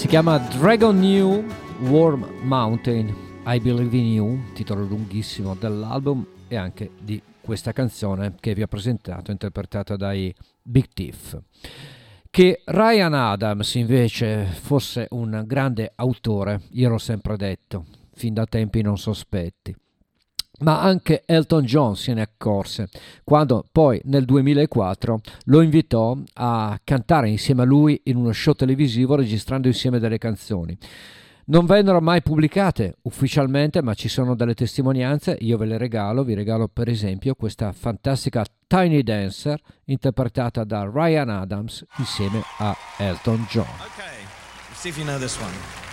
Si chiama Dragon New Warm Mountain, I Believe in You, titolo lunghissimo dell'album e anche di questa canzone che vi ho presentato, interpretata dai Big Thief. Che Ryan Adams invece fosse un grande autore, io l'ho sempre detto, fin da tempi non sospetti. Ma anche Elton John se ne accorse quando poi nel 2004 lo invitò a cantare insieme a lui in uno show televisivo registrando insieme delle canzoni. Non vennero mai pubblicate ufficialmente, ma ci sono delle testimonianze, io ve le regalo, vi regalo per esempio questa fantastica Tiny Dancer interpretata da Ryan Adams insieme a Elton John. Okay, see if you know this one.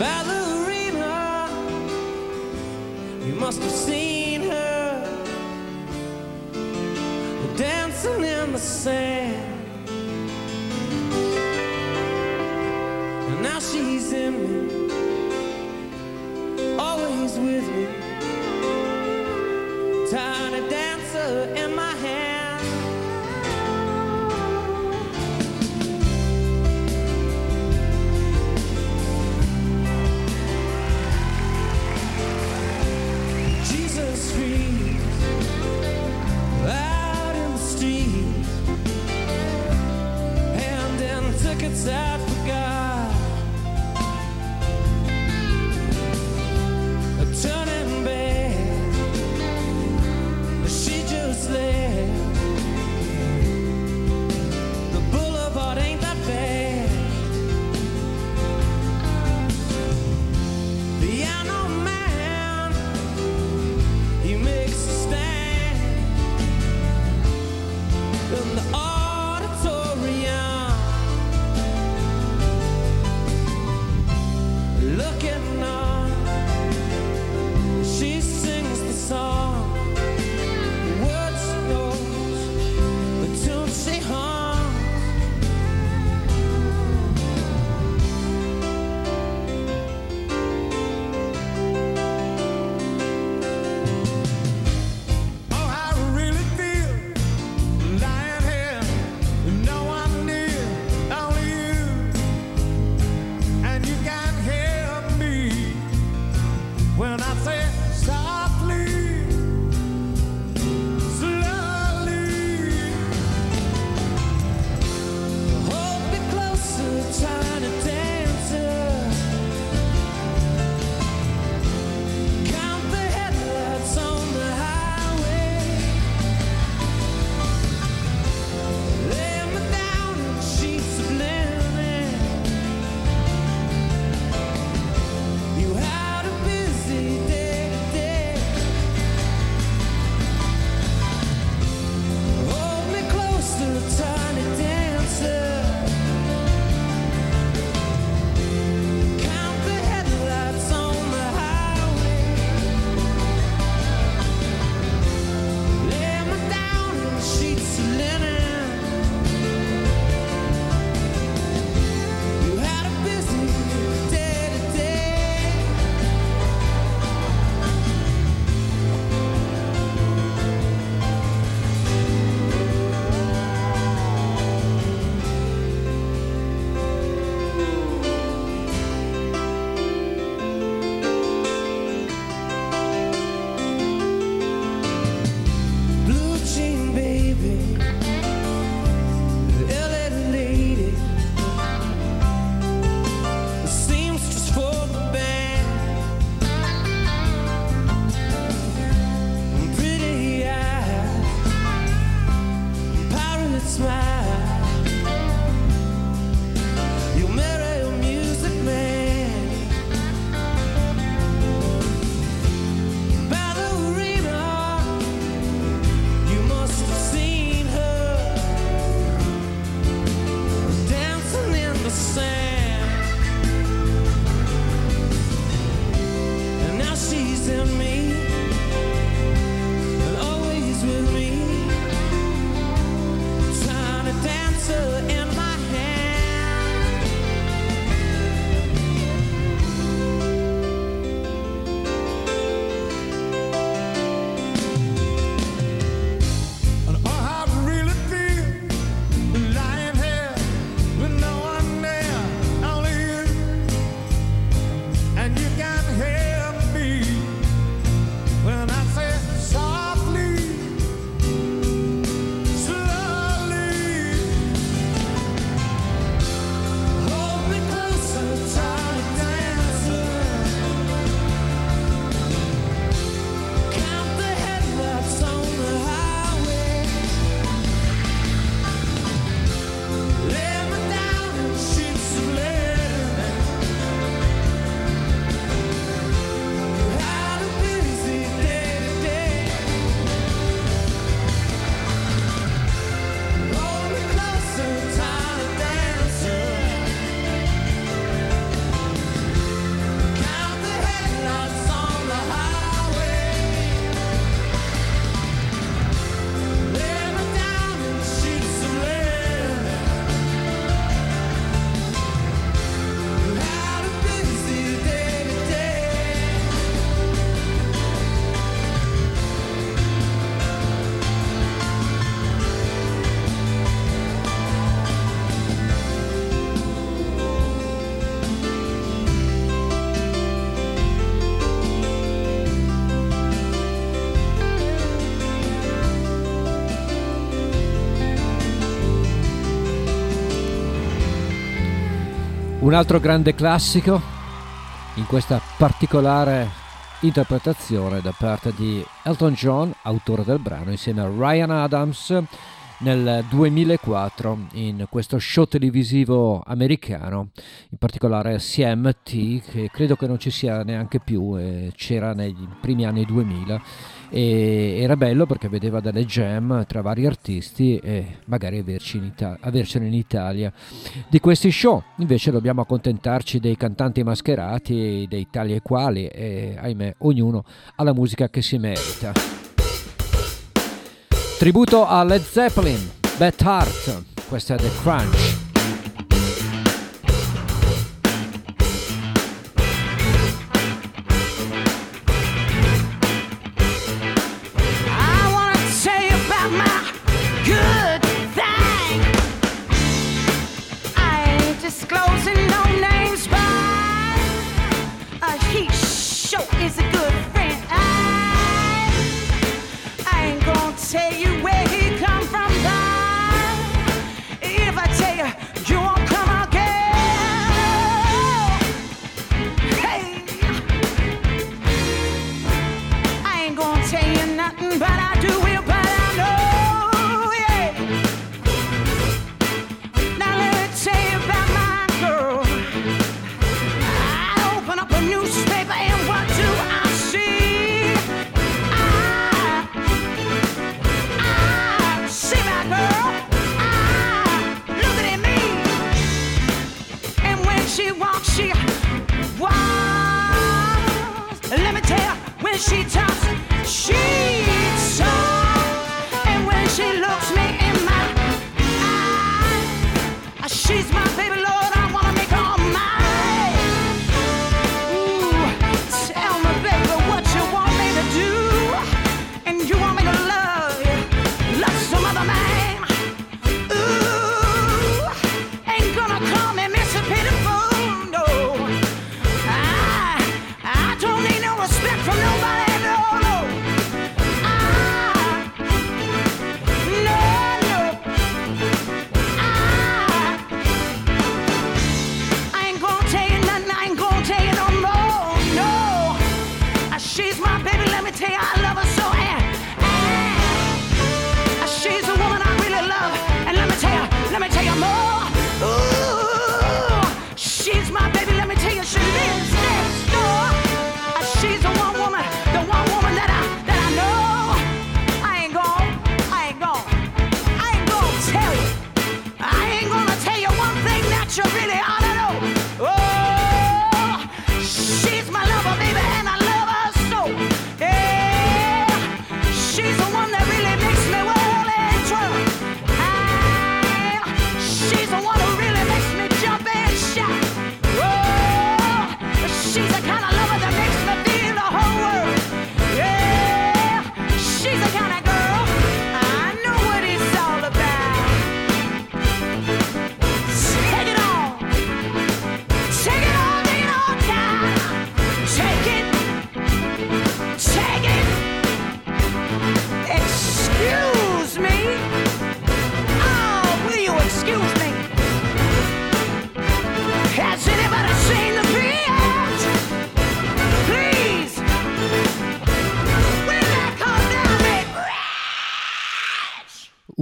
Ballerina. You must have seen her dancing in the sand. And now she's in me, always with me. Tiny dancer That. Un altro grande classico in questa particolare interpretazione da parte di Elton John, autore del brano, insieme a Ryan Adams nel 2004 in questo show televisivo americano, in particolare CMT, che credo che non ci sia neanche più, eh, c'era nei primi anni 2000 e era bello perché vedeva delle jam tra vari artisti e magari in Ita- avercene in Italia. Di questi show invece dobbiamo accontentarci dei cantanti mascherati, dei tali e quali e ahimè ognuno ha la musica che si merita. Tributo a Led Zeppelin, Bad Heart, questa è The Crunch. she talks. She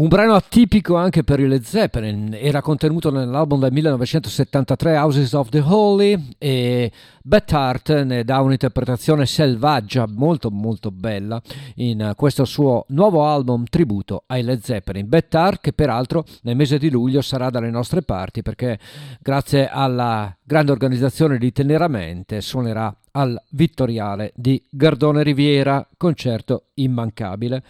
Un brano atipico anche per i Led Zeppelin, era contenuto nell'album del 1973 Houses of the Holy e Beth Hart ne dà un'interpretazione selvaggia molto molto bella in questo suo nuovo album tributo ai Led Zeppelin. Beth Hart che peraltro nel mese di luglio sarà dalle nostre parti perché grazie alla grande organizzazione di Teneramente suonerà al Vittoriale di Gardone Riviera, concerto immancabile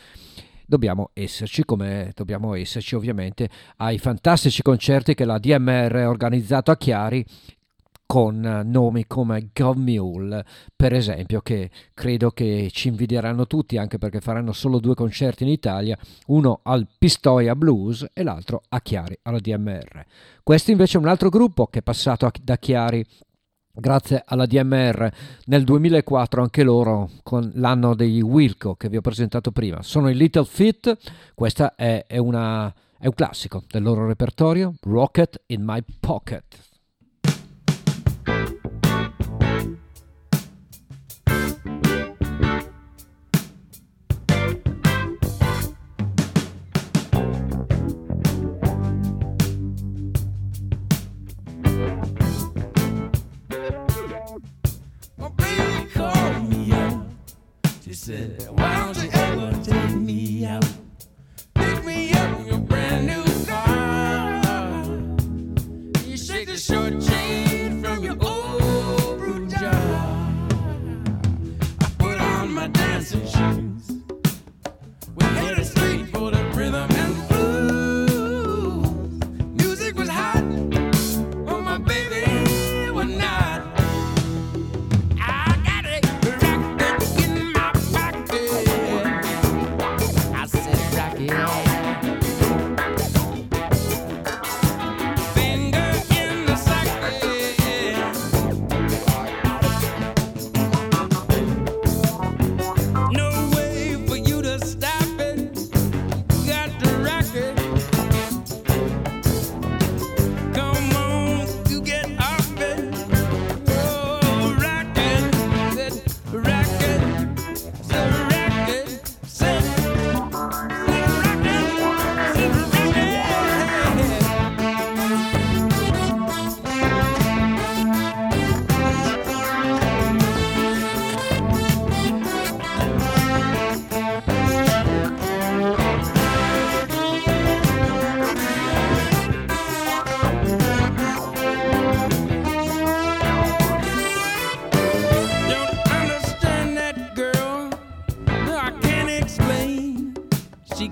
dobbiamo esserci come dobbiamo esserci ovviamente ai fantastici concerti che la DMR ha organizzato a Chiari con nomi come Gov Mule, per esempio, che credo che ci invidieranno tutti anche perché faranno solo due concerti in Italia, uno al Pistoia Blues e l'altro a Chiari alla DMR. Questo invece è un altro gruppo che è passato da Chiari grazie alla DMR nel 2004 anche loro con l'anno dei Wilco che vi ho presentato prima sono i Little Feat questa è, è, una, è un classico del loro repertorio Rocket in My Pocket said, Why don't you ever take me out? Pick me up in your brand new car. You shake the short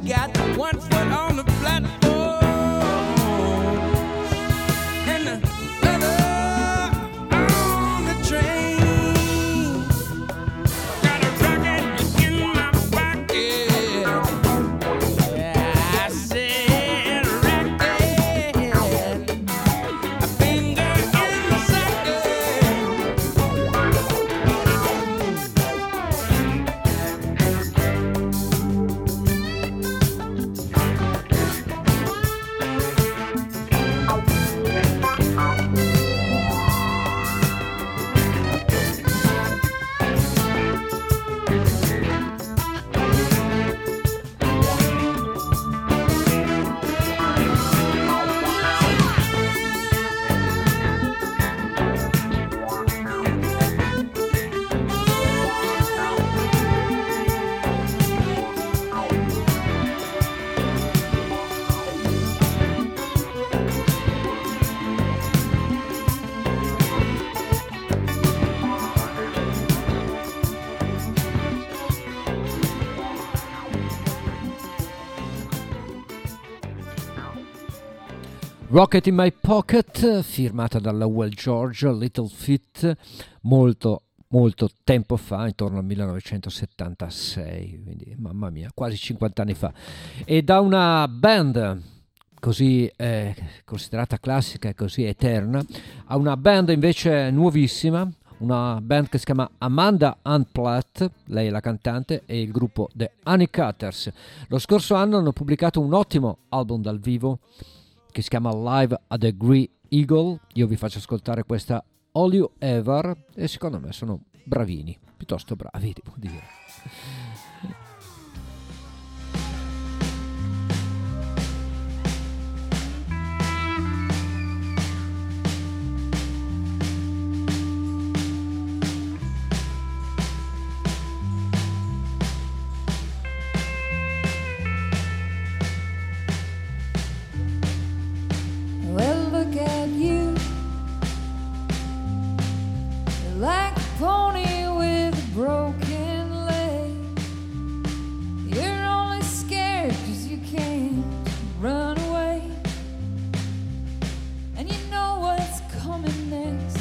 got one Rocket in My Pocket, firmata dalla Well George, Little Feat, molto molto tempo fa, intorno al 1976, quindi mamma mia, quasi 50 anni fa. E da una band così eh, considerata classica e così eterna, a una band invece nuovissima, una band che si chiama Amanda Unplugged, lei è la cantante, e il gruppo The Honeycutters. Lo scorso anno hanno pubblicato un ottimo album dal vivo che si chiama Live at the Green Eagle. Io vi faccio ascoltare questa All You Ever e secondo me sono bravini, piuttosto bravi, devo dire. At you. You're like a pony with a broken leg. You're only scared 'cause you can't run away. And you know what's coming next.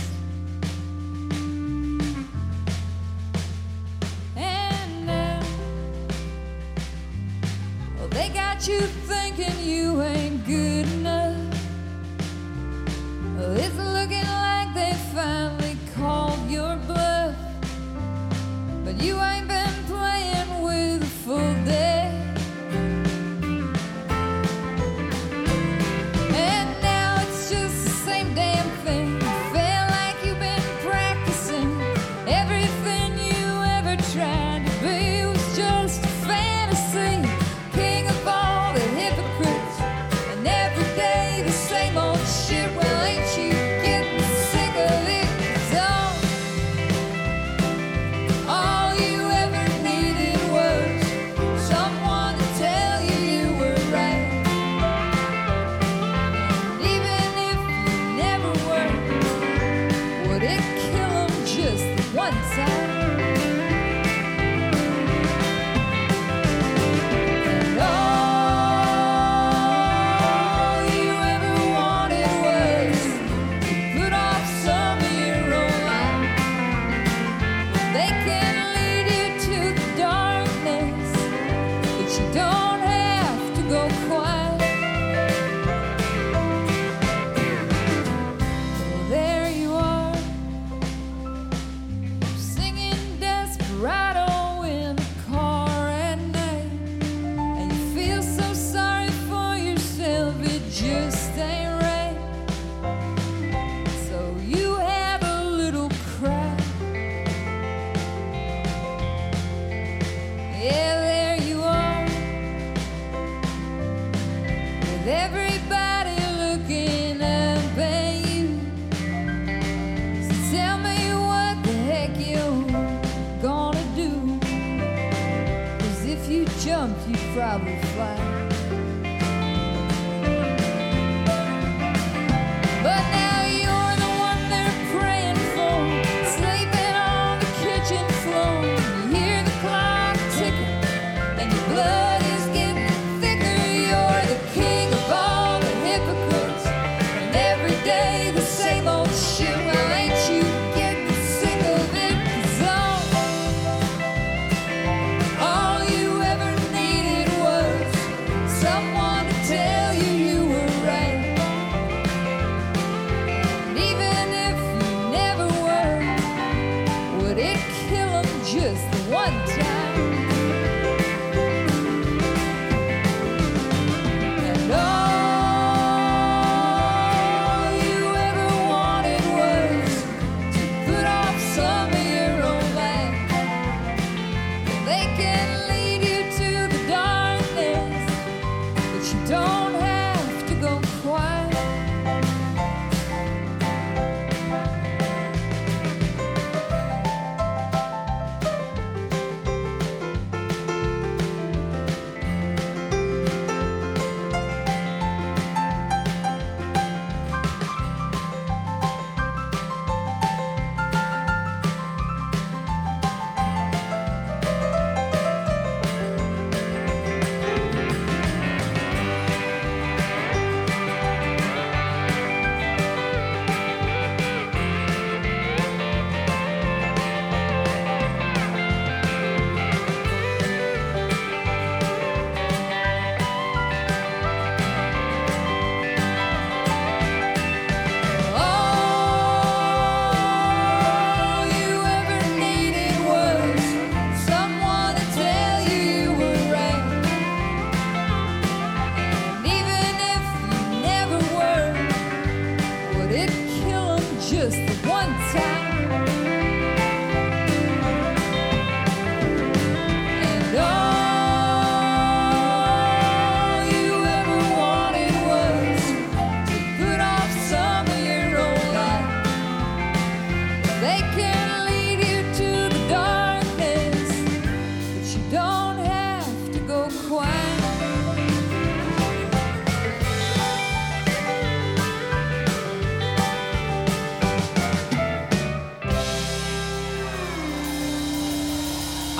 And now, well, they got you thinking you ain't good enough. It's looking like they finally called your bluff. But you ain't been playing with a full.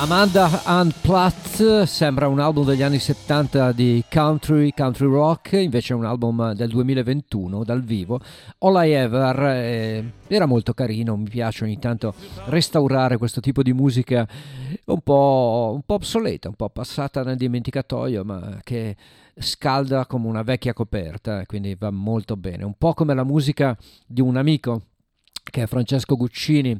Amanda Ann Platt sembra un album degli anni 70 di country, country rock, invece è un album del 2021 dal vivo. All I Ever eh, era molto carino, mi piace ogni tanto restaurare questo tipo di musica un po', un po' obsoleta, un po' passata nel dimenticatoio, ma che scalda come una vecchia coperta, quindi va molto bene. Un po' come la musica di un amico che è Francesco Guccini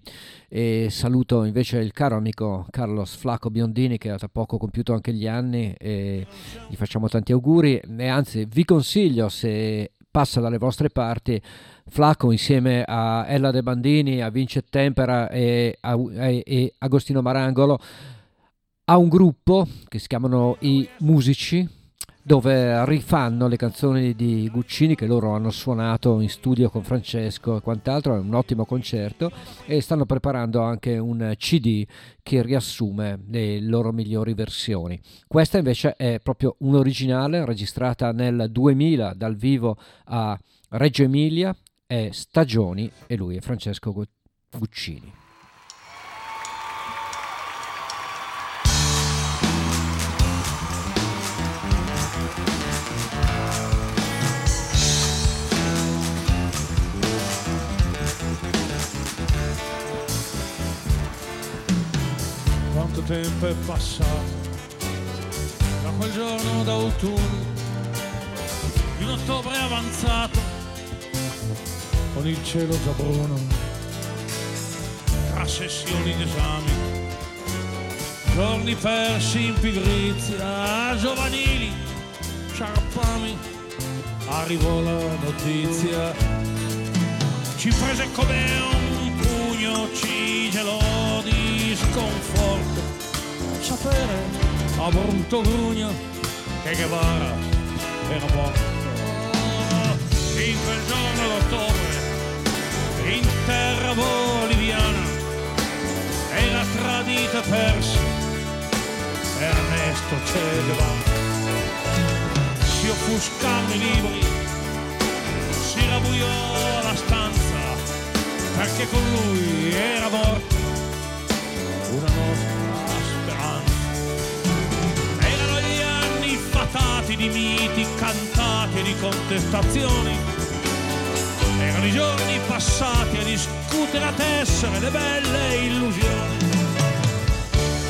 e saluto invece il caro amico Carlos Flacco Biondini che ha da poco compiuto anche gli anni e gli facciamo tanti auguri. E anzi vi consiglio se passa dalle vostre parti Flacco insieme a Ella De Bandini, a Vince Tempera e, a, e- e Agostino Marangolo ha un gruppo che si chiamano i Musici dove rifanno le canzoni di Guccini che loro hanno suonato in studio con Francesco e quant'altro, è un ottimo concerto e stanno preparando anche un CD che riassume le loro migliori versioni. Questa invece è proprio un'originale registrata nel 2000 dal vivo a Reggio Emilia, è Stagioni e lui è Francesco Gu- Guccini. Tempo è passato da quel giorno d'autunno di un ottobre avanzato con il cielo già bruno tra sessioni di esami giorni persi in pigrizia giovanili sciarpami arrivò la notizia. Ci prese come un pugno cigelo di sconforto sapere a brutto grugno che Guevara era morto in quel giorno d'ottobre in terra boliviana era tradita e persa Ernesto Che Guevara. Si offuscarono i libri, si rabuiò la stanza, perché con lui era morta una nostra fatati di miti cantati di contestazioni. Erano i giorni passati a discutere a tessere le belle illusioni.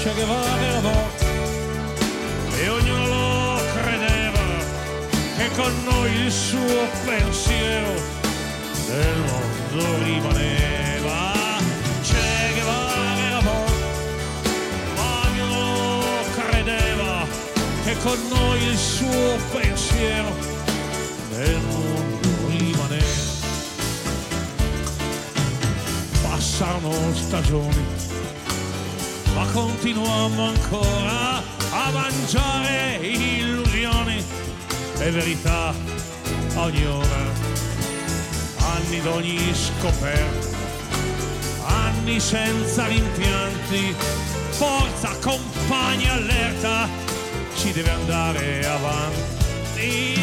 Che Guevara era morto e ognuno lo credeva che con noi il suo pensiero del mondo rimaneva. Con noi il suo pensiero del mondo rimaneva. Passarono stagioni, ma continuammo ancora a mangiare illusioni e verità ogni ora. Anni d'ogni scoperta, anni senza rimpianti, forza compagni allerta, si deve andare avanti,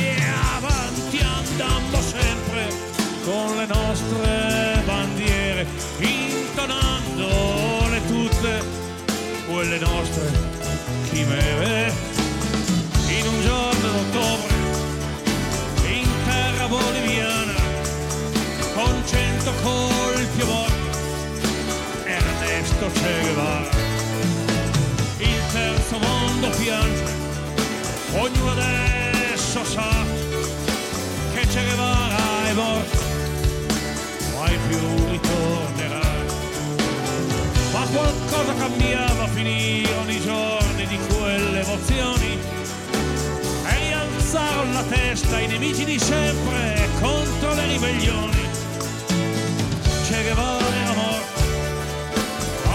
avanti andando sempre con le nostre bandiere, intonandole tutte quelle nostre chimere. In un giorno d'ottobre, in terra boliviana, con cento colpi a morte, Ernesto Che Guevara. Il terzo mondo piange, ognuno adesso sa che Che Guevara è morto, mai più ritornerà ma qualcosa cambiava, finirono i giorni di quelle emozioni e rialzarono la testa i nemici di sempre contro le ribellioni. Che Guevara era morto,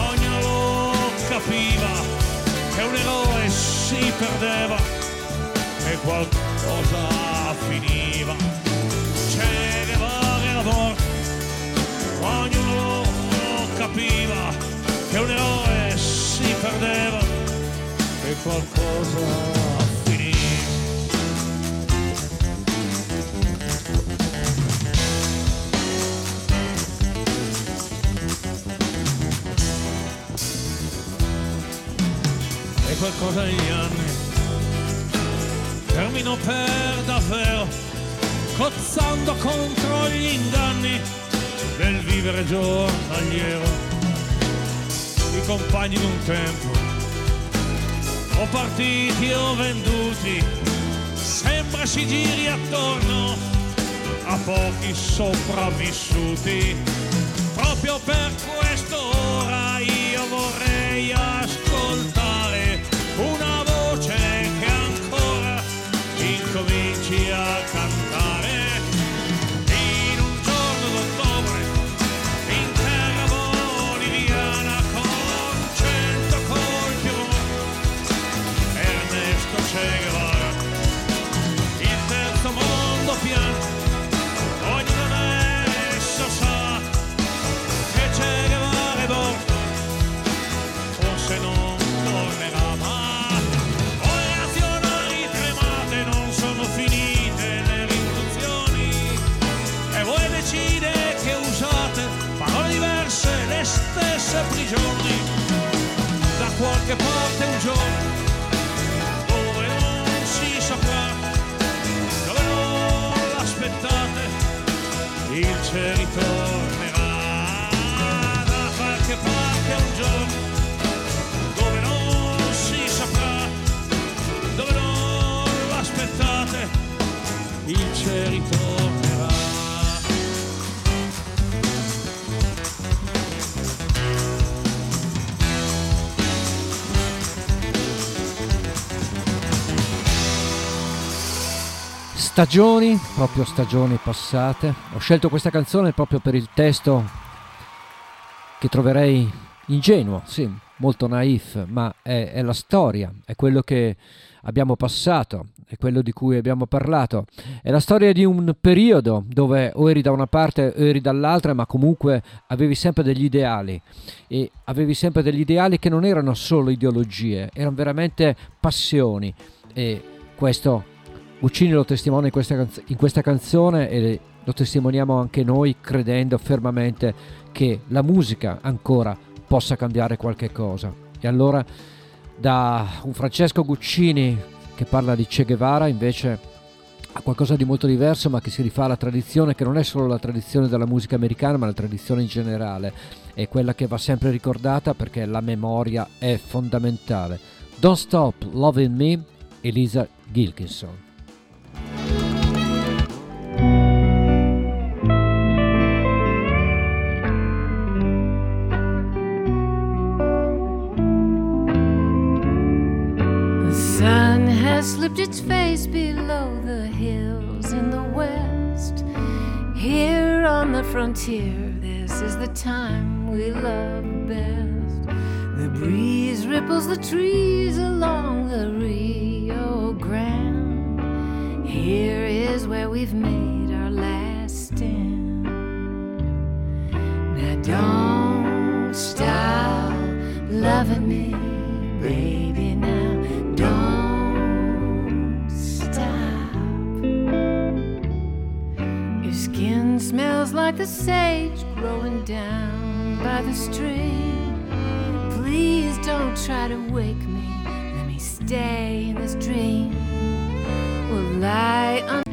ognuno capiva che un eroe si perdeva e qualcosa finiva. Che Guevara era morto, ognuno capiva che un eroe si perdeva e qualcosa finiva. E qualcosa negli anni terminò per davvero, cozzando contro gli inganni del vivere giornaliero i compagni d'un tempo, o partiti o venduti, sembra si giri attorno a pochi sopravvissuti. Proprio per questo parte Stagioni, proprio stagioni passate. Ho scelto questa canzone proprio per il testo che troverei ingenuo, sì, molto naif, ma è, è la storia, è quello che abbiamo passato, è quello di cui abbiamo parlato. È la storia di un periodo dove o eri da una parte o eri dall'altra, ma comunque avevi sempre degli ideali e avevi sempre degli ideali che non erano solo ideologie, erano veramente passioni e questo Guccini lo testimonia in questa, canz- in questa canzone e lo testimoniamo anche noi credendo fermamente che la musica ancora possa cambiare qualche cosa. E allora da un Francesco Guccini che parla di Che Guevara invece a qualcosa di molto diverso ma che si rifà alla tradizione che non è solo la tradizione della musica americana ma la tradizione in generale è quella che va sempre ricordata perché la memoria è fondamentale. Don't Stop Loving Me, Elisa Gilkinson. Frontier, this is the time we love best. The breeze ripples the trees along the Rio Grande. Here is where we've made our last stand. Now don't stop loving me, baby. Smells like the sage growing down by the stream. Please don't try to wake me. Let me stay in this dream. We'll lie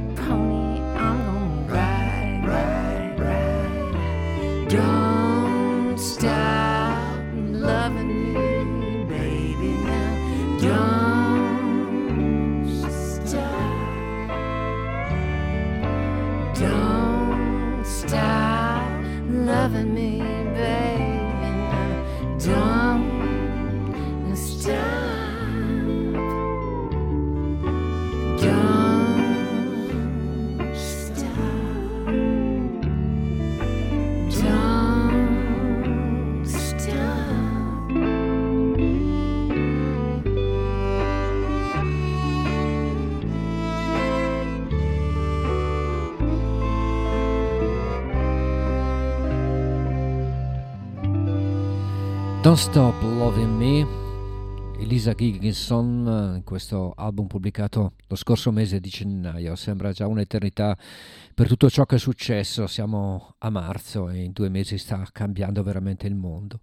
Don't Stop Loving Me, Elisa Gilkinson, eh, questo album pubblicato lo scorso mese di gennaio. Sembra già un'eternità per tutto ciò che è successo. Siamo a marzo e in due mesi sta cambiando veramente il mondo.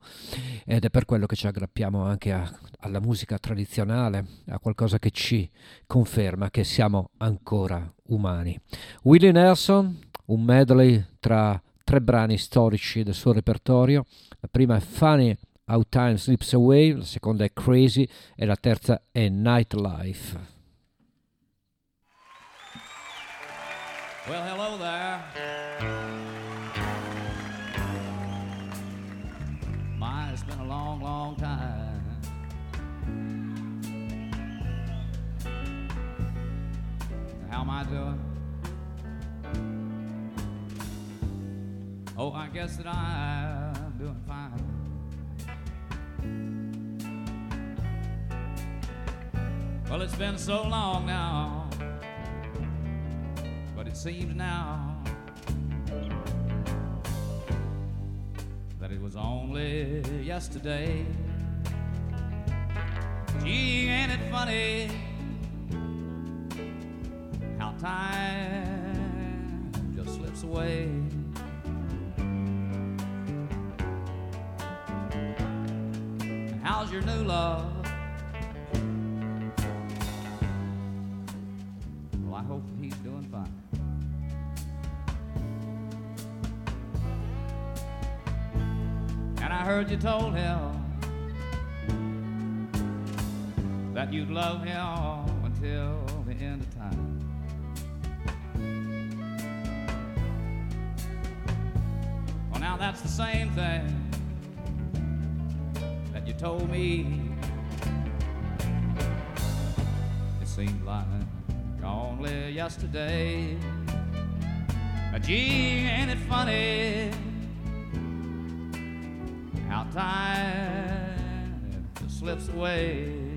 Ed è per quello che ci aggrappiamo anche a- alla musica tradizionale, a qualcosa che ci conferma che siamo ancora umani. Willie Nelson, un medley tra tre brani storici del suo repertorio. La prima è Funny How Time Slips Away, la seconda è Crazy e la terza è Nightlife. Well, hello there. My, it's been a long, long time. How am I doing? Oh, I guess that I'm doing fine. Well, it's been so long now, but it seems now that it was only yesterday. Gee, ain't it funny how time just slips away? How's your new love? I heard you told him that you'd love him until the end of time. Well, now that's the same thing that you told me. It seemed like only yesterday. Gee, ain't it funny time slips away.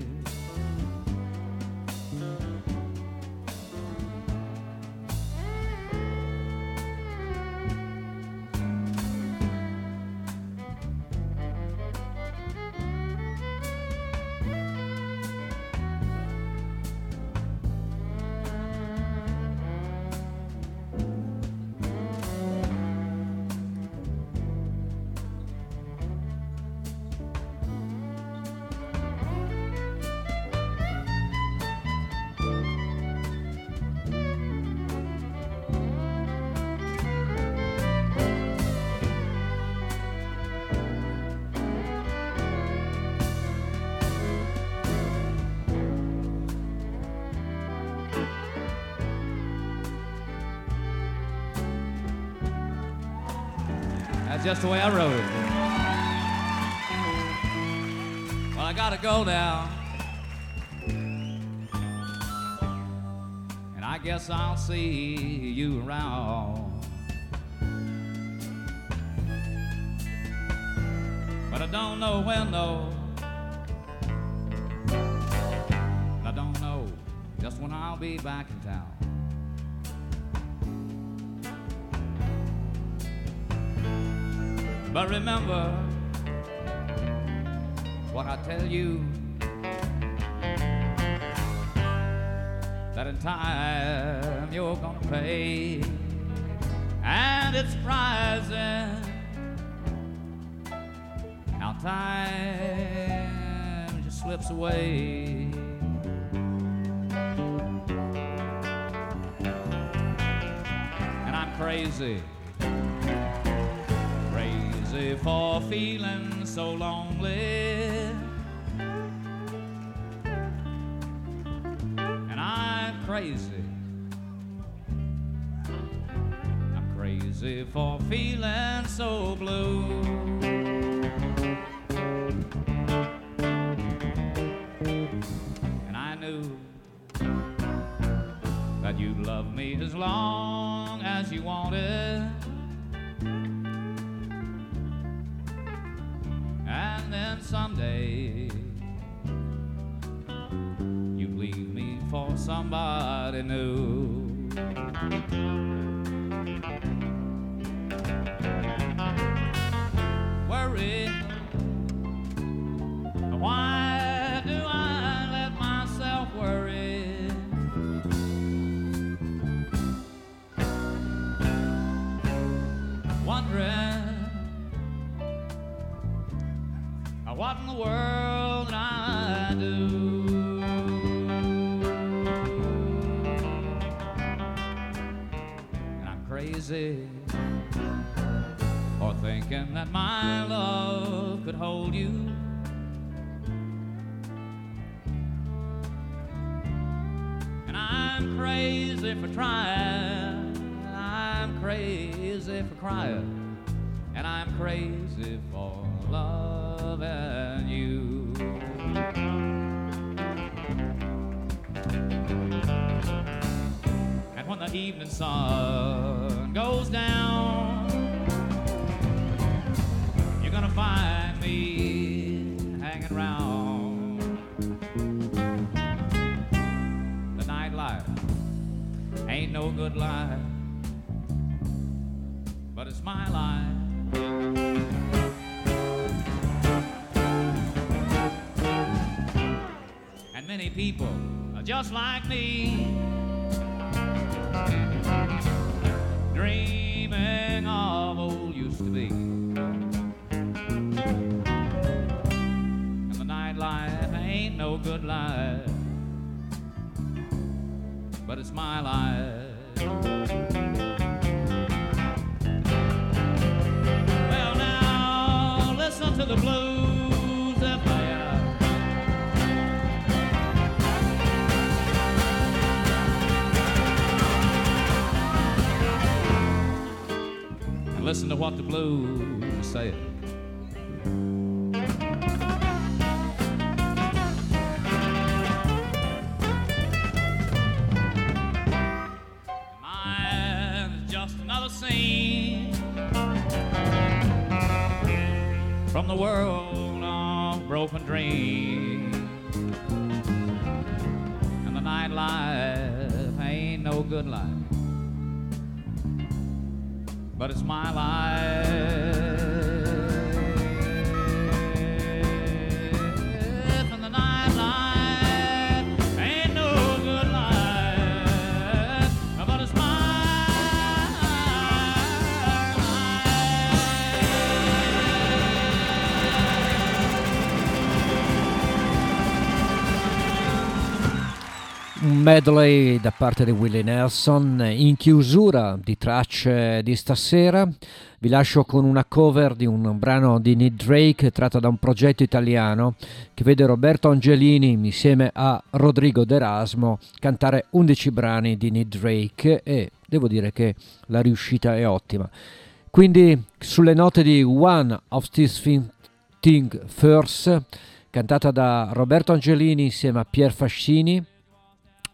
Somebody new. Crazy for thinking that my love could hold you. And I'm crazy for trying. I'm crazy for crying. And I'm crazy for loving you. And when the evening sun goes down, you're gonna find me hanging around. The nightlife ain't no good life, but it's my life. And many people are just like me, dreaming of old used to be. And the nightlife ain't no good life, but it's my life. Listen to what the blues say. Mine is just another scene from the world of broken dream. And the nightlife ain't no good life, but it's my life. Medley da parte di Willie Nelson in chiusura di tracce di stasera. Vi lascio con una cover di un brano di Nick Drake tratto da un progetto italiano che vede Roberto Angelini insieme a Rodrigo D'Erasmo cantare 11 brani di Nick Drake e devo dire che la riuscita è ottima. Quindi sulle note di One of These Thing- Thing First cantata da Roberto Angelini insieme a Pier Fascini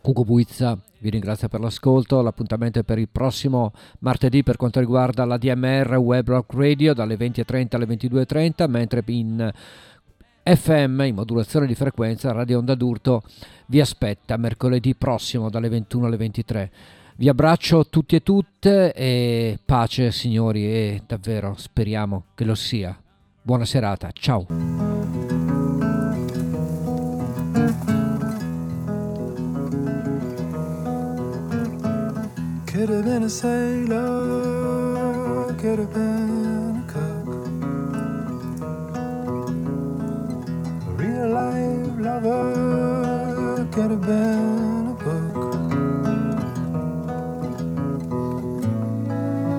Ugo Buizza vi ringrazio per l'ascolto, l'appuntamento è per il prossimo martedì per quanto riguarda la DMR Web Rock Radio dalle 20.30 alle 22.30, mentre in FM, in modulazione di frequenza, Radio Onda d'Urto vi aspetta mercoledì prossimo dalle 21 alle 23. Vi abbraccio tutti e tutte e pace signori e davvero speriamo che lo sia. Buona serata, ciao. Could have been a sailor, could have been a cook, a real life lover, could have been a book,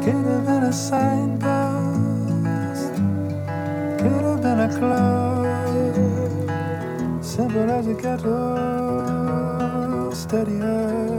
could have been a signpost, could have been a club, simple as a kettle, steady as